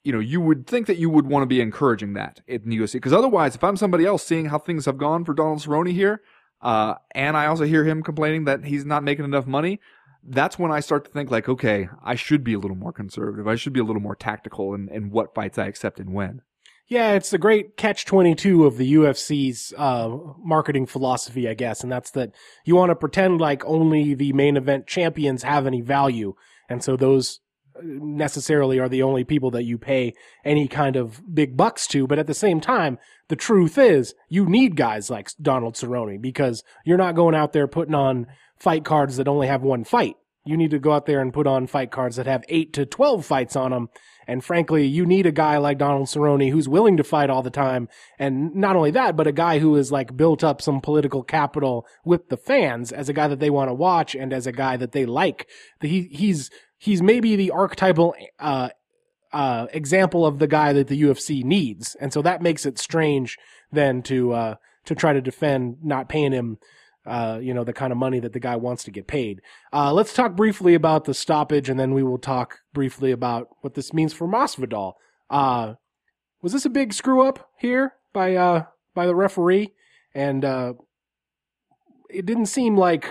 You know, you would think that you would want to be encouraging that in the UFC, because otherwise, if I'm somebody else seeing how things have gone for Donald Cerrone here, uh, and I also hear him complaining that he's not making enough money, that's when I start to think like, okay, I should be a little more conservative. I should be a little more tactical in, in what fights I accept and when. Yeah, it's the great catch 22 of the UFC's uh, marketing philosophy, I guess. And that's that you want to pretend like only the main event champions have any value. And so those uh, necessarily are the only people that you pay any kind of big bucks to. But at the same time, the truth is you need guys like Donald Cerrone because you're not going out there putting on fight cards that only have one fight. You need to go out there and put on fight cards that have eight to 12 fights on them. And frankly, you need a guy like Donald Cerrone who's willing to fight all the time. And not only that, but a guy who has like built up some political capital with the fans as a guy that they want to watch and as a guy that they like. He, he's, he's maybe the archetypal, uh, uh, example of the guy that the UFC needs. And so that makes it strange then to, uh, to try to defend not paying him, uh, you know, the kind of money that the guy wants to get paid. Uh, let's talk briefly about the stoppage and then we will talk briefly about what this means for Masvidal. Uh, was this a big screw up here by, uh, by the referee? And, uh, it didn't seem like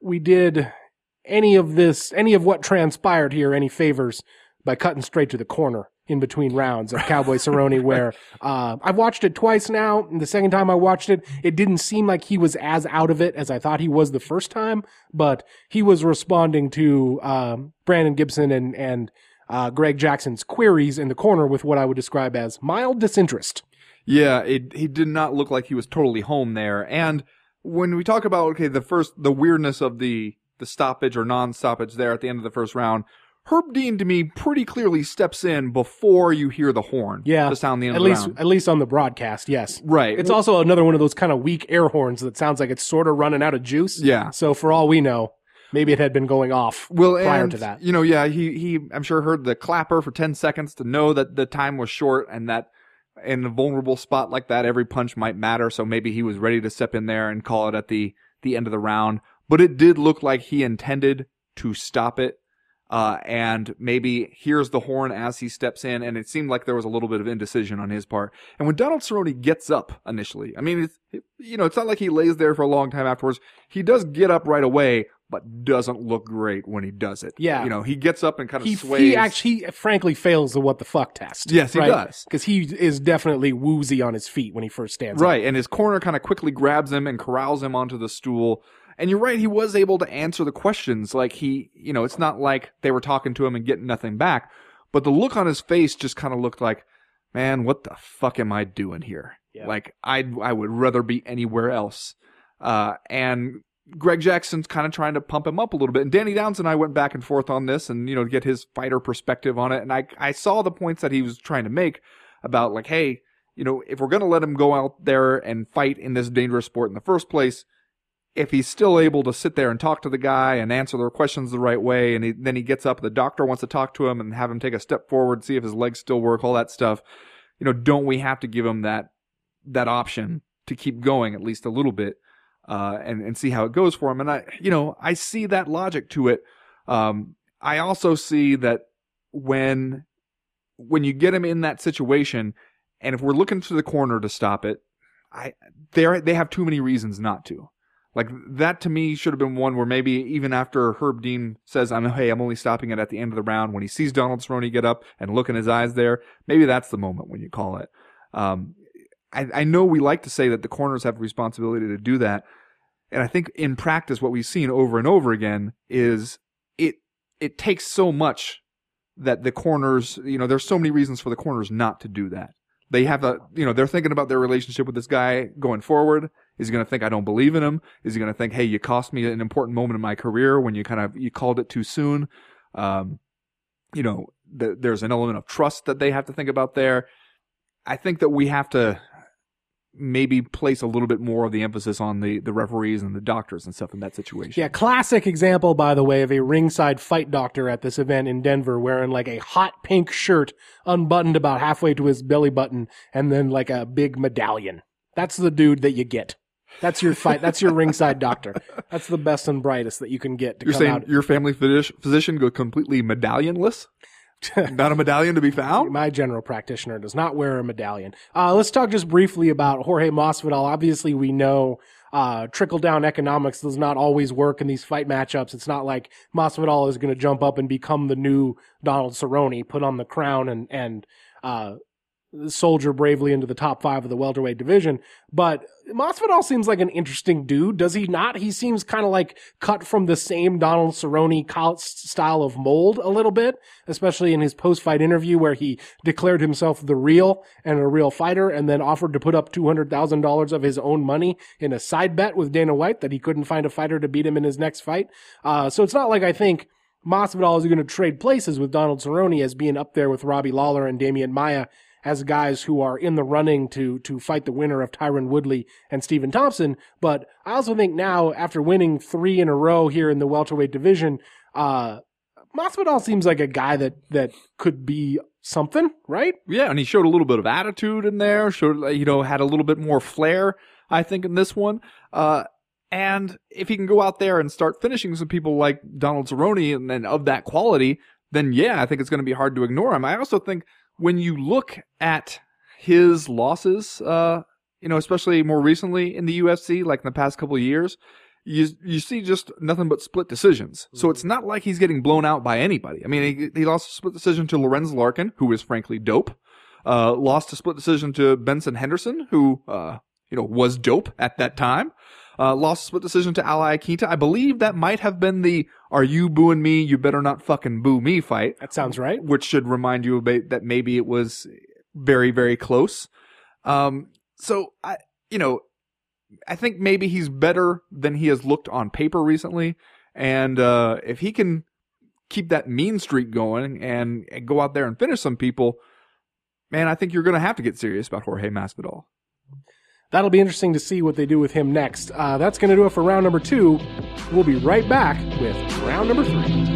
we did any of this, any of what transpired here, any favors by cutting straight to the corner in between rounds of <laughs> Cowboy Cerrone, where uh, I've watched it twice now. And the second time I watched it, it didn't seem like he was as out of it as I thought he was the first time, but he was responding to um, Brandon Gibson and and uh, Greg Jackson's queries in the corner with what I would describe as mild disinterest. Yeah, it he did not look like he was totally home there. And when we talk about okay, the first the weirdness of the the stoppage or non-stoppage there at the end of the first round, Herb Dean to me pretty clearly steps in before you hear the horn. Yeah, to sound the end at of the least round. at least on the broadcast, yes. Right. It's also another one of those kind of weak air horns that sounds like it's sort of running out of juice. Yeah. So for all we know, maybe it had been going off well, prior and, to that. You know, yeah, he he I'm sure heard the clapper for 10 seconds to know that the time was short and that in a vulnerable spot like that every punch might matter, so maybe he was ready to step in there and call it at the the end of the round. But it did look like he intended to stop it. Uh, and maybe hears the horn as he steps in, and it seemed like there was a little bit of indecision on his part. And when Donald Cerrone gets up initially, I mean, it's, it, you know, it's not like he lays there for a long time afterwards. He does get up right away, but doesn't look great when he does it. Yeah. You know, he gets up and kind of he, sways. he actually he frankly fails the what the fuck test. Yes, he does. Because he is definitely woozy on his feet when he first stands up. Right, and his corner kind of quickly grabs him and corrals him onto the stool. And you're right, he was able to answer the questions. Like he, you know, it's not like they were talking to him and getting nothing back. But the look on his face just kind of looked like, man, what the fuck am I doing here? Yeah. Like I, I would rather be anywhere else. Uh, and Greg Jackson's kind of trying to pump him up a little bit. And Danny Downs and I went back and forth on this and, you know, get his fighter perspective on it. And I, I saw the points that he was trying to make about like, hey, you know, if we're going to let him go out there and fight in this dangerous sport in the first place, if he's still able to sit there and talk to the guy and answer their questions the right way, and he, then he gets up, the doctor wants to talk to him and have him take a step forward, see if his legs still work, all that stuff. You know, don't we have to give him that that option to keep going at least a little bit, uh, and and see how it goes for him? And I, you know, I see that logic to it. Um, I also see that when when you get him in that situation, and if we're looking to the corner to stop it, I they they have too many reasons not to. Like that to me should have been one where maybe even after Herb Dean says, "I'm hey, I'm only stopping it at the end of the round," when he sees Donald Cerrone get up and look in his eyes there, maybe that's the moment when you call it. Um, I, I know we like to say that the corners have a responsibility to do that, and I think in practice, what we've seen over and over again is it it takes so much that the corners, you know, there's so many reasons for the corners not to do that. They have a, you know, they're thinking about their relationship with this guy going forward. Is he going to think I don't believe in him? Is he going to think, hey, you cost me an important moment in my career when you kind of you called it too soon? Um, you know, th- there's an element of trust that they have to think about there. I think that we have to maybe place a little bit more of the emphasis on the the referees and the doctors and stuff in that situation. Yeah, classic example, by the way, of a ringside fight doctor at this event in Denver wearing like a hot pink shirt unbuttoned about halfway to his belly button and then like a big medallion. That's the dude that you get. That's your fight. That's your ringside doctor. That's the best and brightest that you can get to You're saying out. your family physician go completely medallionless? <laughs> Not a medallion to be found? My general practitioner does not wear a medallion. Uh, let's talk just briefly about Jorge Masvidal. Obviously, we know uh, trickle down economics does not always work in these fight matchups. It's not like Masvidal is going to jump up and become the new Donald Cerrone, put on the crown and and uh, soldier bravely into the top five of the welterweight division. But Masvidal seems like an interesting dude, does he not? He seems kind of like cut from the same Donald Cerrone style of mold a little bit, especially in his post-fight interview where he declared himself the real and a real fighter and then offered to put up $200,000 of his own money in a side bet with Dana White that he couldn't find a fighter to beat him in his next fight. Uh, so it's not like I think Masvidal is going to trade places with Donald Cerrone as being up there with Robbie Lawler and Demian Maia as guys who are in the running to to fight the winner of Tyron Woodley and Stephen Thompson. But I also think now, after winning three in a row here in the welterweight division, uh, Masvidal seems like a guy that that could be something, right? Yeah, and he showed a little bit of attitude in there. Showed you know had a little bit more flair. I think in this one. Uh, and if he can go out there and start finishing some people like Donald Cerrone and then of that quality, then yeah, I think it's going to be hard to ignore him. I also think when you look at his losses, uh, you know, especially more recently in the UFC, like in the past couple of years, you you see just nothing but split decisions. So it's not like he's getting blown out by anybody. I mean, he, he lost a split decision to Lorenz Larkin, who is frankly dope. Uh, lost a split decision to Benson Henderson, who uh, you know was dope at that time. Uh, lost split decision to Al Iaquinta. I believe that might have been the "Are you booing me? You better not fucking boo me" fight That sounds right. which should remind you about that maybe it was very very close. Um, so I, you know, I think maybe he's better than he has looked on paper recently, and uh, if he can keep that mean streak going and, and go out there and finish some people, man, I think you're going to have to get serious about Jorge Masvidal. That'll be interesting to see what they do with him next. Uh, that's going to do it for round number two. We'll be right back with round number three.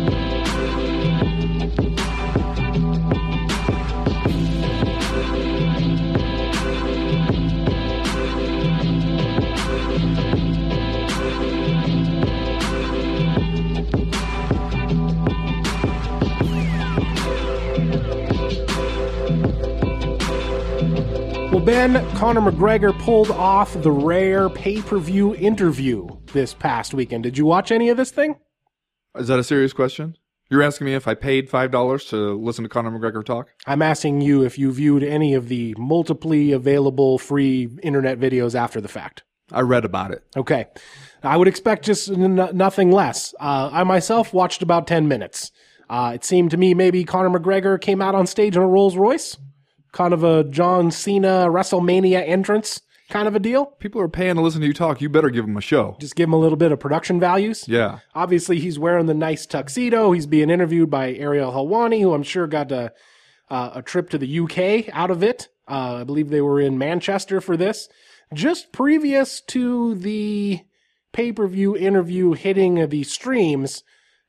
Well, Ben, Conor McGregor pulled off the rare pay per view interview this past weekend. Did you watch any of this thing? Is that a serious question? You're asking me if I paid five dollars to listen to Conor McGregor talk? I'm asking you if you viewed any of the multiply available free internet videos after the fact. I read about it. Okay. I would expect just n- nothing less. Uh, I myself watched about 10 minutes. Uh, it seemed to me maybe Conor McGregor came out on stage in a Rolls Royce, kind of a John Cena WrestleMania entrance kind of a deal. People are paying to listen to you talk. You better give them a show. Just give him a little bit of production values. Yeah. Obviously, he's wearing the nice tuxedo. He's being interviewed by Ariel Helwani, who I'm sure got a, uh, a trip to the UK out of it. Uh, I believe they were in Manchester for this. Just previous to the pay per view interview hitting the streams,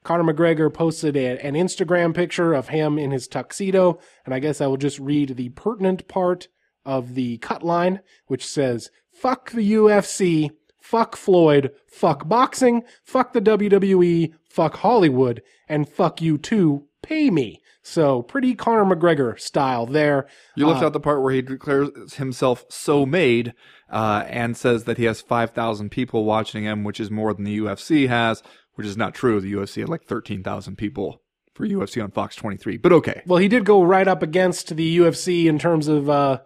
Conor McGregor posted a, an Instagram picture of him in his tuxedo. And I guess I will just read the pertinent part of the cut line, which says, Fuck the UFC, fuck Floyd, fuck boxing, fuck the WWE, fuck Hollywood, and fuck you too, pay me. So pretty Conor McGregor style there. You left out the part where he declares himself so made uh, and says that he has 5,000 people watching him, which is more than the UFC has, which is not true. The UFC had like 13,000 people for UFC on Fox 23, but okay. Well, he did go right up against the UFC in terms of uh,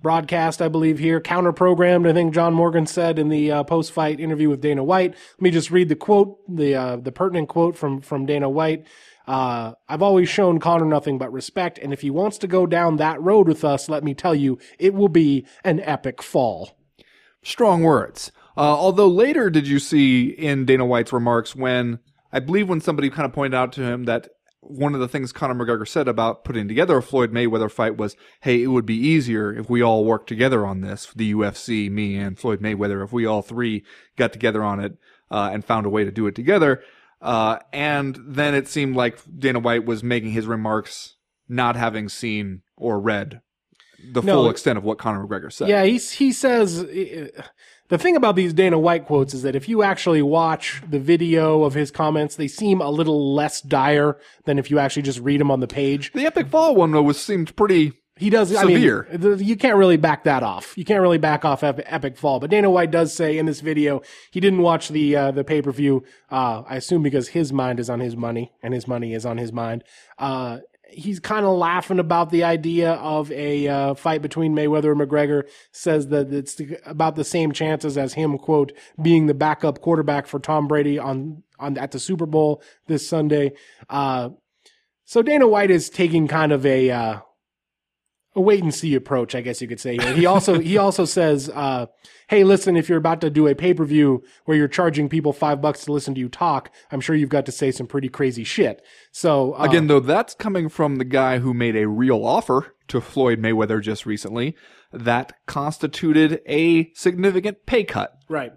broadcast, I believe, here. Counter programmed, I think John Morgan said in the uh, post fight interview with Dana White. Let me just read the quote, the, uh, the pertinent quote from, from Dana White. Uh, I've always shown Conor nothing but respect, and if he wants to go down that road with us, let me tell you, it will be an epic fall. Strong words. Uh, although later, did you see in Dana White's remarks when I believe when somebody kind of pointed out to him that one of the things Conor McGregor said about putting together a Floyd Mayweather fight was, hey, it would be easier if we all worked together on this, the UFC, me, and Floyd Mayweather, if we all three got together on it uh, and found a way to do it together. Uh, and then it seemed like Dana White was making his remarks not having seen or read the No. full extent of what Conor McGregor said. Yeah, he's, he says the thing about these Dana White quotes is that if you actually watch the video of his comments, they seem a little less dire than if you actually just read them on the page. The Epic Fall one though was seemed pretty. He does. Severe. I mean, you can't really back that off. You can't really back off Epic, Fall. But Dana White does say in this video he didn't watch the uh, the pay per view. Uh, I assume because his mind is on his money and his money is on his mind. Uh, he's kind of laughing about the idea of a uh, fight between Mayweather and McGregor. Says that it's about the same chances as him, quote, being the backup quarterback for Tom Brady on on at the Super Bowl this Sunday. Uh, so Dana White is taking kind of a uh, a wait and see approach, I guess you could say. He also he also says, uh, "Hey, listen, if you're about to do a pay per view where you're charging people five bucks to listen to you talk, I'm sure you've got to say some pretty crazy shit." So uh, Again, though, that's coming from the guy who made a real offer to Floyd Mayweather just recently that constituted a significant pay cut. Right.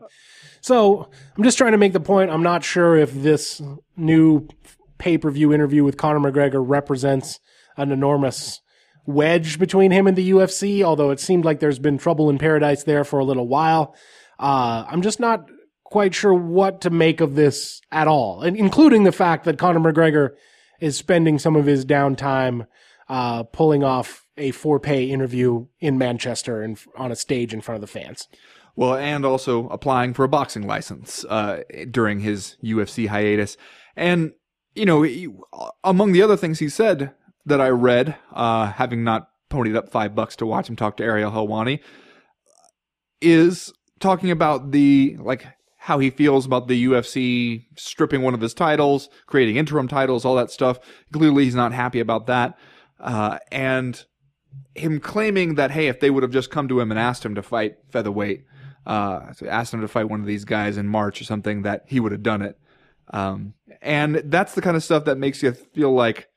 So I'm just trying to make the point. I'm not sure if this new pay per view interview with Conor McGregor represents an enormous wedge between him and the UFC, although it seemed like there's been trouble in paradise there for a little while. Uh, I'm just not quite sure what to make of this at all, and including the fact that Conor McGregor is spending some of his downtime uh, pulling off a for pay interview in Manchester and on a stage in front of the fans. Well, and also applying for a boxing license uh, during his UFC hiatus. And, you know, among the other things he said that I read, uh, having not ponied up five bucks to watch him talk to Ariel Helwani, is talking about the, like, how he feels about the UFC stripping one of his titles, creating interim titles, all that stuff. Clearly, he's not happy about that. Uh, and him claiming that, hey, if they would have just come to him and asked him to fight featherweight, uh, asked him to fight one of these guys in March or something, that he would have done it. Um, and that's the kind of stuff that makes you feel like,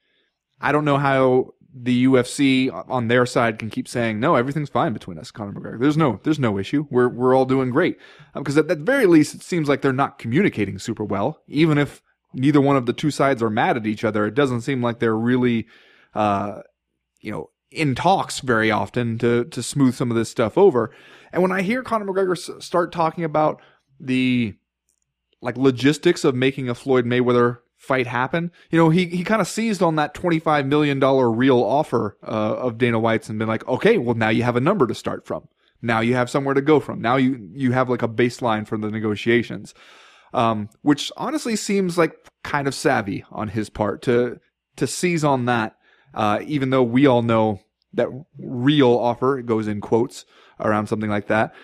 I don't know how the UFC on their side can keep saying, no, everything's fine between us, Conor McGregor. There's no, there's no issue. We're, we're all doing great. Because at the very least, it seems like they're not communicating super well. Even if neither one of the two sides are mad at each other, it doesn't seem like they're really, uh, you know, in talks very often to to smooth some of this stuff over. And when I hear Conor McGregor start talking about the like logistics of making a Floyd Mayweather fight happen, you know, he he kind of seized on that twenty five million dollar real offer uh, of Dana White's and been like, okay, well now you have a number to start from. Now you have somewhere to go from. Now you you have like a baseline for the negotiations, um, which honestly seems like kind of savvy on his part to to seize on that uh, even though we all know that real offer goes in quotes around something like that.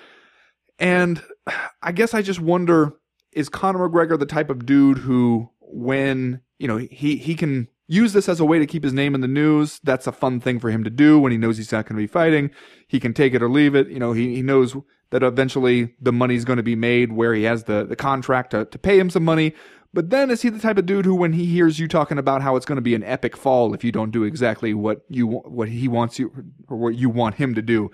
And <sighs> I guess I just wonder is Conor McGregor the type of dude who, when, you know, he, he can use this as a way to keep his name in the news. That's a fun thing for him to do when he knows he's not going to be fighting. He can take it or leave it. You know, he, he knows that eventually the money's going to be made where he has the, the contract to, to pay him some money. But then is he the type of dude who, when he hears you talking about how it's going to be an epic fall if you don't do exactly what you what he wants you or what you want him to do,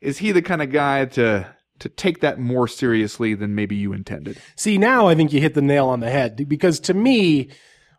is he the kind of guy to to take that more seriously than maybe you intended? See, now I think you hit the nail on the head because to me,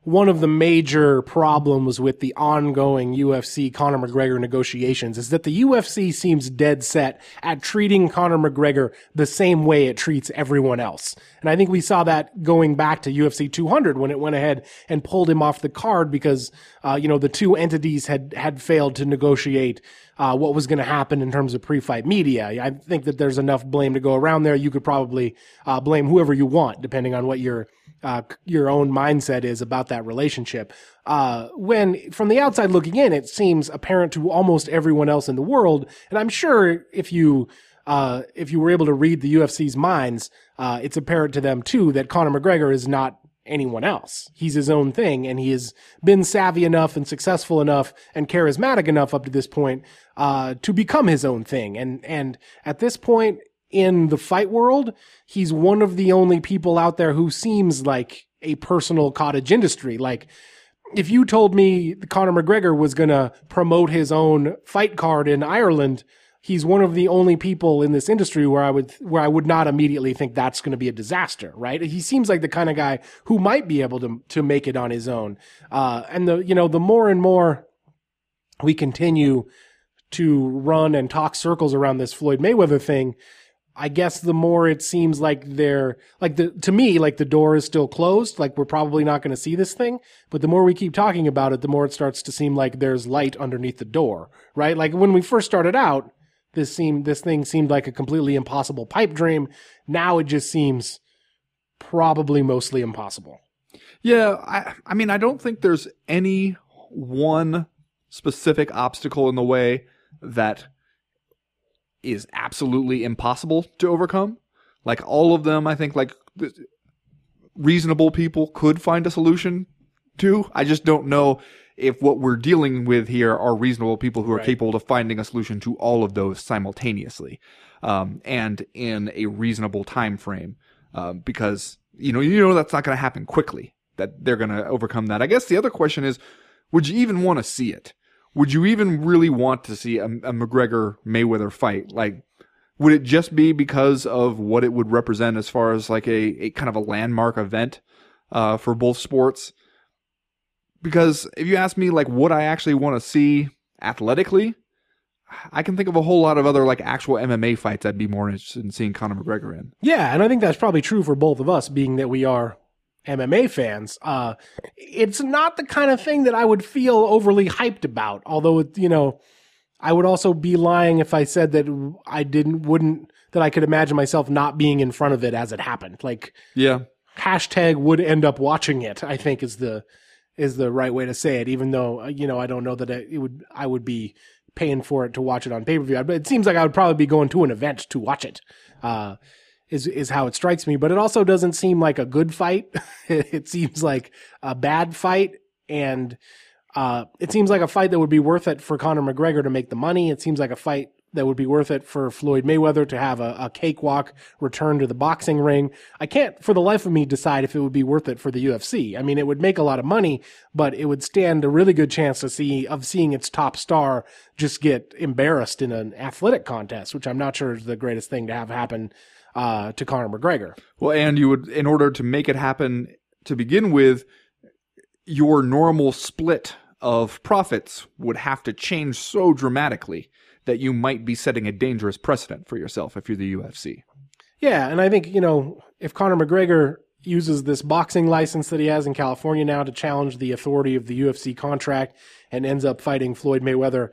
one of the major problems with the ongoing UFC Conor McGregor negotiations is that the UFC seems dead set at treating Conor McGregor the same way it treats everyone else. And I think we saw that going back to UFC 200 when it went ahead and pulled him off the card because, uh, you know, the two entities had, had failed to negotiate uh, what was going to happen in terms of pre-fight media. I think that there's enough blame to go around there. You could probably uh, blame whoever you want, depending on what your uh, your own mindset is about that relationship. Uh, when from the outside looking in, it seems apparent to almost everyone else in the world, and I'm sure if you uh, if you were able to read the UFC's minds, uh, it's apparent to them too that Conor McGregor is not anyone else. He's his own thing, and he has been savvy enough and successful enough and charismatic enough up to this point uh, to become his own thing. And and at this point in the fight world, he's one of the only people out there who seems like a personal cottage industry. Like if you told me Conor McGregor was going to promote his own fight card in Ireland, he's one of the only people in this industry where I would where I would not immediately think that's going to be a disaster, right? He seems like the kind of guy who might be able to to make it on his own. Uh, and the you know the more and more we continue to run and talk circles around this Floyd Mayweather thing, I guess the more it seems like they're like the to me like the door is still closed like we're probably not going to see this thing but the more we keep talking about it the more it starts to seem like there's light underneath the door right like when we first started out this seemed this thing seemed like a completely impossible pipe dream now it just seems probably mostly impossible Yeah, I I mean I don't think there's any one specific obstacle in the way that is absolutely impossible to overcome. Like all of them, I think like reasonable people could find a solution to. I just don't know if what we're dealing with here are reasonable people who are Right. capable of finding a solution to all of those simultaneously, um, and in a reasonable time frame. Um, because you know you know that's not going to happen quickly. That they're going to overcome that. I guess the other question is, would you even want to see it? Would you even really want to see a, a McGregor Mayweather fight? Like, would it just be because of what it would represent as far as like a, a kind of a landmark event uh, for both sports? Because if you ask me, like, what I actually want to see athletically, I can think of a whole lot of other like actual MMA fights I'd be more interested in seeing Conor McGregor in. Yeah, and I think that's probably true for both of us, being that we are MMA fans. Uh, it's not the kind of thing that I would feel overly hyped about. Although, it, you know, I would also be lying if I said that I didn't, wouldn't, that I could imagine myself not being in front of it as it happened. Like Yeah, hashtag would end up watching it. I think is the is the right way to say it. Even though uh, you know, I don't know that it would. I would be paying for it to watch it on pay per view. But it seems like I would probably be going to an event to watch it. Uh, is is how it strikes me. But it also doesn't seem like a good fight. <laughs> it seems like a bad fight, and uh, it seems like a fight that would be worth it for Conor McGregor to make the money. It seems like a fight that would be worth it for Floyd Mayweather to have a, a cakewalk return to the boxing ring. I can't for the life of me decide if it would be worth it for the UFC. I mean, it would make a lot of money, but it would stand a really good chance to see of seeing its top star just get embarrassed in an athletic contest, which I'm not sure is the greatest thing to have happen uh, to Conor McGregor. Well, and you would, in order to make it happen to begin with, your normal split of profits would have to change so dramatically that you might be setting a dangerous precedent for yourself if you're the UFC. Yeah, and I think, you know, if Conor McGregor uses this boxing license that he has in California now to challenge the authority of the UFC contract and ends up fighting Floyd Mayweather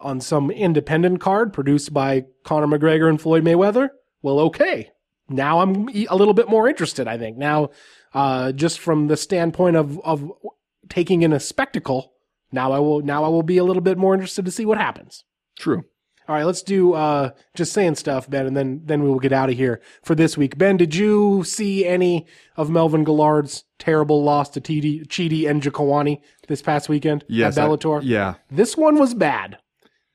on some independent card produced by Conor McGregor and Floyd Mayweather, well, okay. Now I'm a little bit more interested, I think. Now, uh, just from the standpoint of, of taking in a spectacle, now I will, now I will be a little bit more interested to see what happens. True. All right, let's do uh just saying stuff, Ben, and then then we will get out of here for this week. Ben, did you see any of Melvin Guillard's terrible loss to TD, Chidi Njokuani this past weekend Yes. at I- Bellator? yeah. This one was bad.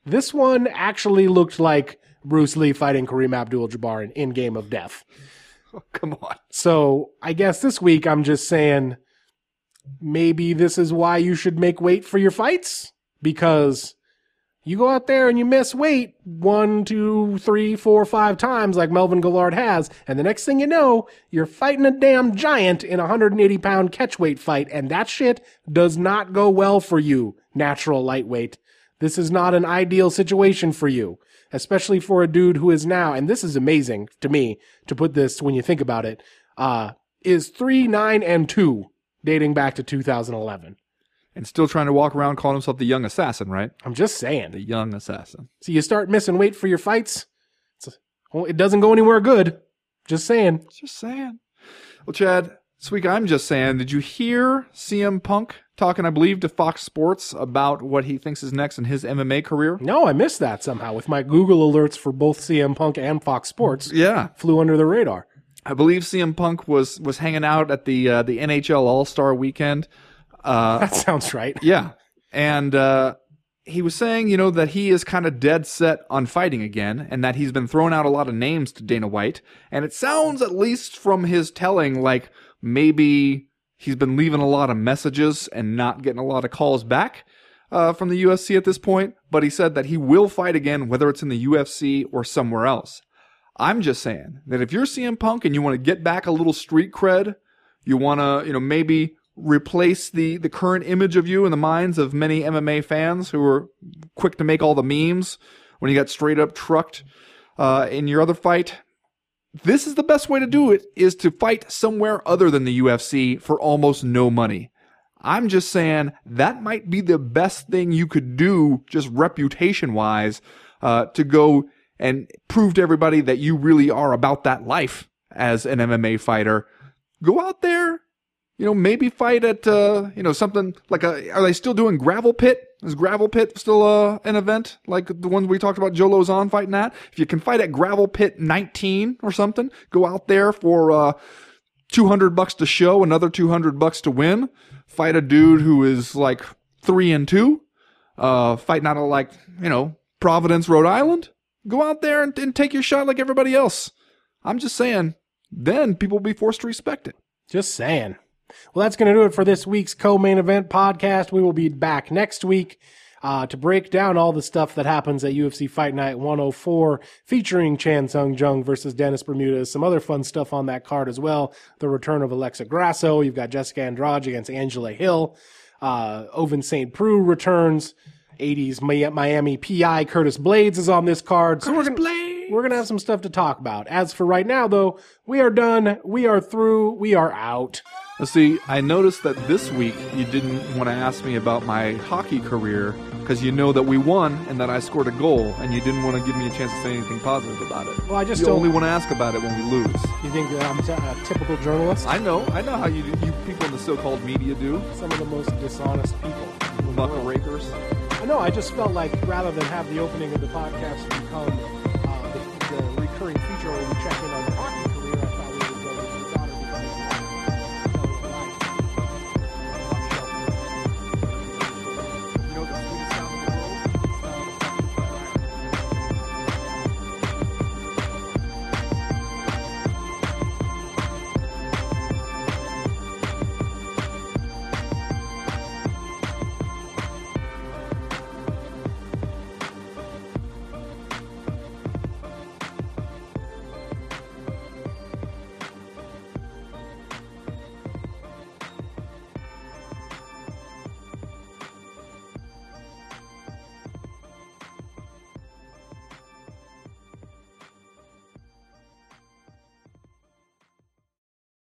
This one actually looked like Bruce Lee fighting Kareem Abdul-Jabbar in, in Game of Death. Come on. So I guess this week I'm just saying maybe this is why you should make weight for your fights because you go out there and you miss weight one, two, three, four, five times like Melvin Guillard has, and the next thing you know, you're fighting a damn giant in a 180 pound catchweight fight, and that shit does not go well for you, natural lightweight. This is not an ideal situation for you, especially for a dude who is now, and this is amazing to me to put this when you think about it, uh, is three, nine, and two dating back to 2011. And still trying to walk around calling himself the young assassin, right? I'm just saying. The young assassin. See, you start missing weight for your fights. It's, well, it doesn't go anywhere good. Just saying. Just saying. Well, Chad, this week I'm just saying, did you hear CM Punk talking, I believe, to Fox Sports about what he thinks is next in his MMA career? No, I missed that somehow with my Google alerts for both CM Punk and Fox Sports. Yeah. Flew under the radar. I believe CM Punk was was hanging out at the uh, the NHL All Star Weekend. Uh, That sounds right. <laughs> yeah, and uh, he was saying, you know, that he is kind of dead set on fighting again, and that he's been throwing out a lot of names to Dana White. And it sounds, at least from his telling, like maybe he's been leaving a lot of messages and not getting a lot of calls back uh, from the UFC at this point. But he said that he will fight again, whether it's in the UFC or somewhere else. I'm just saying that if you're CM Punk and you want to get back a little street cred, you want to, you know, maybe replace the the current image of you in the minds of many MMA fans who were quick to make all the memes when you got straight up trucked uh, in your other fight. This is the best way to do it is to fight somewhere other than the UFC for almost no money. I'm just saying that might be the best thing you could do, just reputation wise, uh, to go and prove to everybody that you really are about that life as an MMA fighter. Go out there, you know, maybe fight at, uh, you know, something like a, are they still doing gravel pit? Is gravel pit still, uh, an event like the ones we talked about Joe Lauzon fighting at? If you can fight at gravel pit 19 or something, go out there for, uh, 200 bucks to show, another 200 bucks to win. Fight a dude who is like three and two, uh, fighting out of like, you know, Providence, Rhode Island. Go out there and, and take your shot like everybody else. I'm just saying, then people will be forced to respect it. Just saying. Well, that's going to do it for this week's co-main event podcast. We will be back next week uh, to break down all the stuff that happens at UFC Fight Night 104, featuring Chan Sung Jung versus Dennis Bermudez. Some other fun stuff on that card as well. The return of Alexa Grasso. You've got Jessica Andrade against Angela Hill. Uh, Ovince St. Preux returns. 80s Miami PI Curtis Blaydes is on this card. So we're gonna, we're gonna have some stuff to talk about. As for right now, though, we are done. We are through. We are out. Let's see, I noticed that this week you didn't want to ask me about my hockey career because you know that we won and that I scored a goal, and you didn't want to give me a chance to say anything positive about it. Well, I just you don't- only want to ask about it when we lose. You think that I'm t- a typical journalist? I know, I know how you you people in the so-called media do. Some of the most dishonest people. in the world. Muckrakers. I know. I just felt like rather than have the opening of the podcast become uh, the, the recurring feature where we check in on the hockey